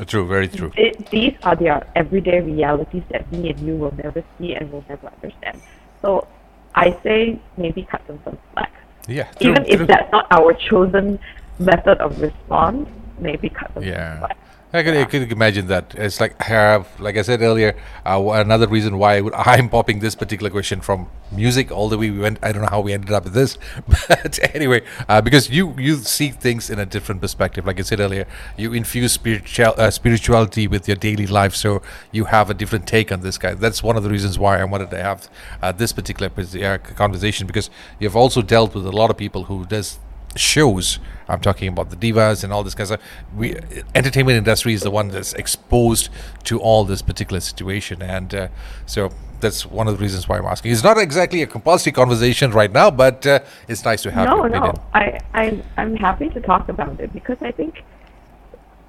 A: Uh, true very true
B: It, these are their everyday realities that me and you will never see and will never understand. So I say maybe cut them some slack.
A: yeah true,
B: Even
A: true.
B: if that's not our chosen method of response, maybe cut them
A: Yeah.
B: some slack.
A: I could, I could imagine that. It's like I have, like I said earlier, uh, another reason why would, I'm popping this particular question from music all the way we went. I don't know how we ended up with this, but anyway, uh, because you you see things in a different perspective. Like I said earlier, you infuse spiritual uh, spirituality with your daily life, so you have a different take on this guy. That's one of the reasons why I wanted to have uh, this particular uh, conversation because you've also dealt with a lot of people who does shows. I'm talking about the divas and all this kind of stuff. We entertainment industry is the one that's exposed to all this particular situation, and uh, so that's one of the reasons why I'm asking. It's not exactly a compulsory conversation right now, but uh, it's nice to have
B: no, no. I, I, I'm happy to talk about it because I think,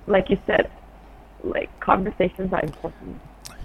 B: like you said, like conversations are important.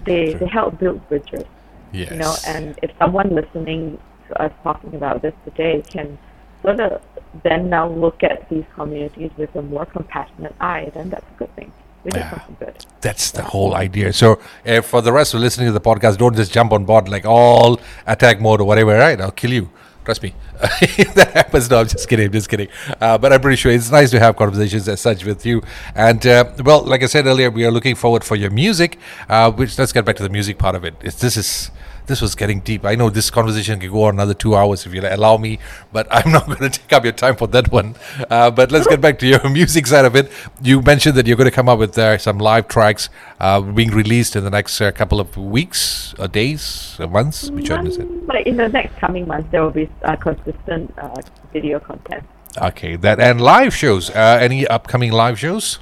B: They they help build bridges.
A: Yes.
B: You know, and if someone listening to us talking about this today can sort of then now look at these communities with a more compassionate eye, then that's a good thing. We did
A: Yeah.
B: something good.
A: That's the whole idea. So, uh, for the rest of listening to the podcast, don't just jump on board like all attack mode or whatever, right? I'll kill you. Trust me. if that happens, no, I'm just kidding. I'm just kidding. Uh, but I'm pretty sure it's nice to have conversations as such with you. And, uh, well, like I said earlier, we are looking forward for your music, uh, which let's get back to the music part of it. It's, this is. This was getting deep. I know this conversation can go on another two hours if you allow me, but I'm not going to take up your time for that one. Uh, but let's get back to your music side of it. You mentioned that you're going to come up with uh, some live tracks uh, being released in the next uh, couple of weeks, or days, or months. Which one is it?
B: Like in the next coming months, there will be uh, consistent uh, video content.
A: Okay, that and live shows. Uh, any upcoming live shows?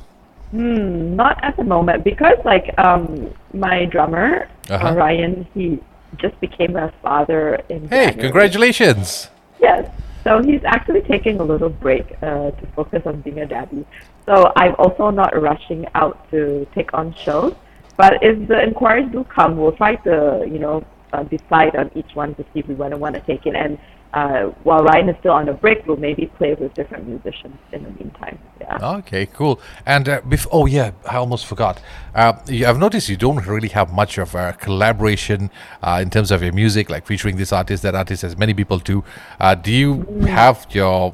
B: Hmm, Not at the moment because like um my drummer
A: Uh-huh.
B: uh, Ryan he just became a father in
A: Hey,
B: January.
A: congratulations!
B: Yes. So he's actually taking a little break uh, to focus on being a daddy. So I'm also not rushing out to take on shows. But if the inquiries do come, we'll try to, you know, uh, decide on each one to see if we want to want to take it. And uh, while Ryan is still on a break, we'll maybe play with different musicians in the meantime. Yeah.
A: Okay, cool. And uh, bef- oh yeah, I almost forgot. Uh, you, I've noticed you don't really have much of a collaboration uh, in terms of your music, like featuring this artist, that artist, as many people do. Uh, do you have your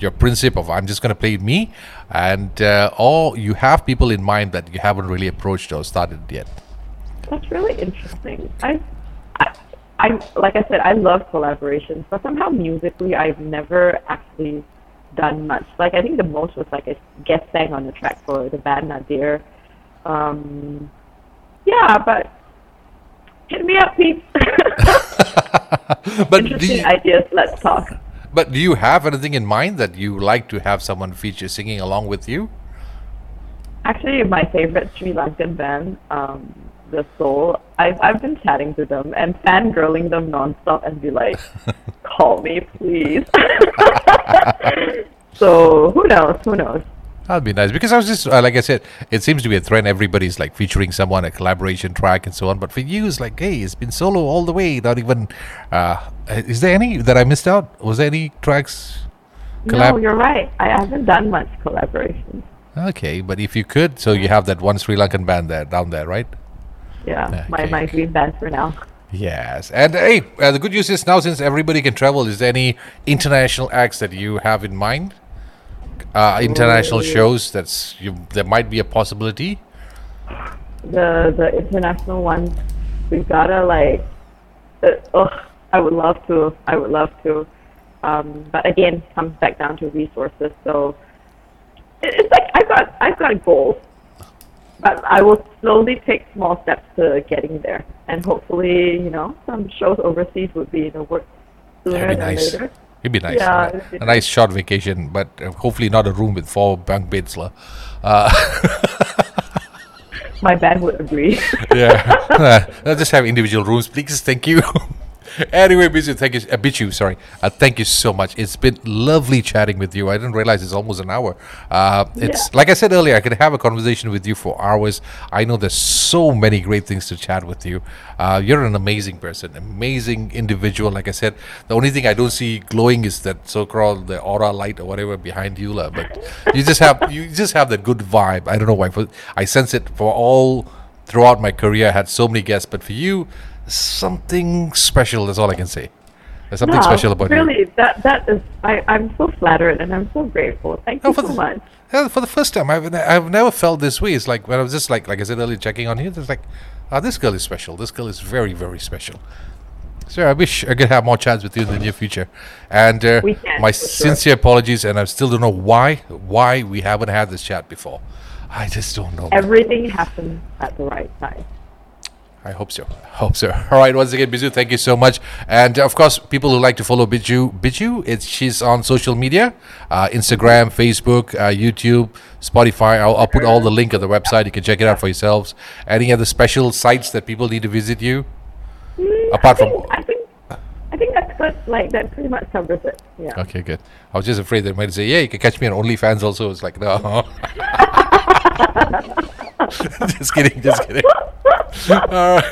A: your principle of I'm just going to play me, and uh, or you have people in mind that you haven't really approached or started yet?
B: That's really interesting. I, I, like I said, I love collaborations, but somehow musically, I've never actually done much. Like I think the most was like a guest sang on the track for the band Nadir. Um, yeah, but hit me up, peeps.
A: But do
B: Interesting
A: you,
B: ideas. Let's talk.
A: but do you have anything in mind that you like to have someone feature singing along with you?
B: Actually, my favorite Sri Lankan band, um, The Soul, I've, I've been chatting to them and fangirling them nonstop and be like, call me, please. so, who knows? Who knows?
A: That'd be nice because I was just uh, like I said, it seems to be a trend. Everybody's like featuring someone, a collaboration track, and so on. But for you, it's like, hey, it's been solo all the way. Not even. Uh, is there any that I missed out? Was there any tracks?
B: No, you're right. I haven't done much collaboration.
A: Okay, but if you could, so you have that one Sri Lankan band there down there, right?
B: Yeah, my,
A: Okay.
B: my dream band for now.
A: Yes, and hey, uh, the good news is now since everybody can travel, is there any international acts that you have in mind? Uh, international shows that's you, there might be a possibility.
B: The the international ones, we gotta like. Uh, ugh, I would love to. I would love to. Um, but again, comes back down to resources. So it's like I've got I've got goals, but I will slowly take small steps to getting there, and hopefully, you know, some shows overseas would be in the works sooner
A: That'd be
B: than
A: nice.
B: later.
A: It'd be nice.
B: Yeah,
A: a,
B: be
A: a nice short vacation, but uh, hopefully not a room with four bunk beds. Uh,
B: My band would agree.
A: yeah. Uh, just have individual rooms, please. Thank you. Anyway, Bizu, thank you. Uh, Bihzhu, sorry. Uh, thank you so much. It's been lovely chatting with you. I didn't realize it's almost an hour. Uh, it's
B: Yeah.
A: like I said earlier, I could have a conversation with you for hours. I know there's so many great things to chat with you. Uh, you're an amazing person, amazing individual. Like I said, the only thing I don't see glowing is that so-called the aura light or whatever behind you. But you just have you just have that good vibe. I don't know why. but I sense it for all throughout my career. I had so many guests, but for you, something special. That's all I can say. There's something
B: No,
A: special about you.
B: really, that that is. I I'm so flattered and I'm so grateful. Thank
A: No,
B: you so
A: the-
B: much.
A: Yeah, for the first time, I've I've never felt this way. It's like when I was just like like I said earlier, checking on here. It's like, ah, this girl is special. This girl is very very special. So I wish I could have more chats with you in the near future. And uh,
B: can,
A: my
B: sure.
A: sincere apologies, and I still don't know why why we haven't had this chat before. I just don't know.
B: Everything happens at the right time.
A: I hope so. I hope so. All right. Once again, Bihzhu, thank you so much. And of course, people who like to follow Bihzhu, Bihzhu, it's she's on social media, uh, Instagram, Facebook, uh, YouTube, Spotify. I'll, I'll put all the link at the website. You can check it out for yourselves. Any other special sites that people need to visit you?
B: Mm,
A: Apart
B: I
A: from-
B: I think I think that's. Like that pretty much covers it. Yeah.
A: Okay, good. I was just afraid they might say, "Yeah, you can catch me on OnlyFans." Also, it's like no. just kidding. Just kidding. Right.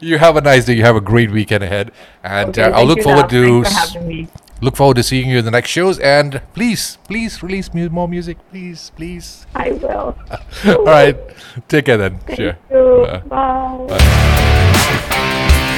A: You have a nice day. You have a great weekend ahead, and
B: Okay,
A: uh, I'll look forward to
B: for
A: look forward to seeing you in the next shows. And please, please release mu- more music, please, please.
B: I will.
A: All right. Take care then.
B: Thank
A: sure.
B: you.
A: Uh,
B: Bye.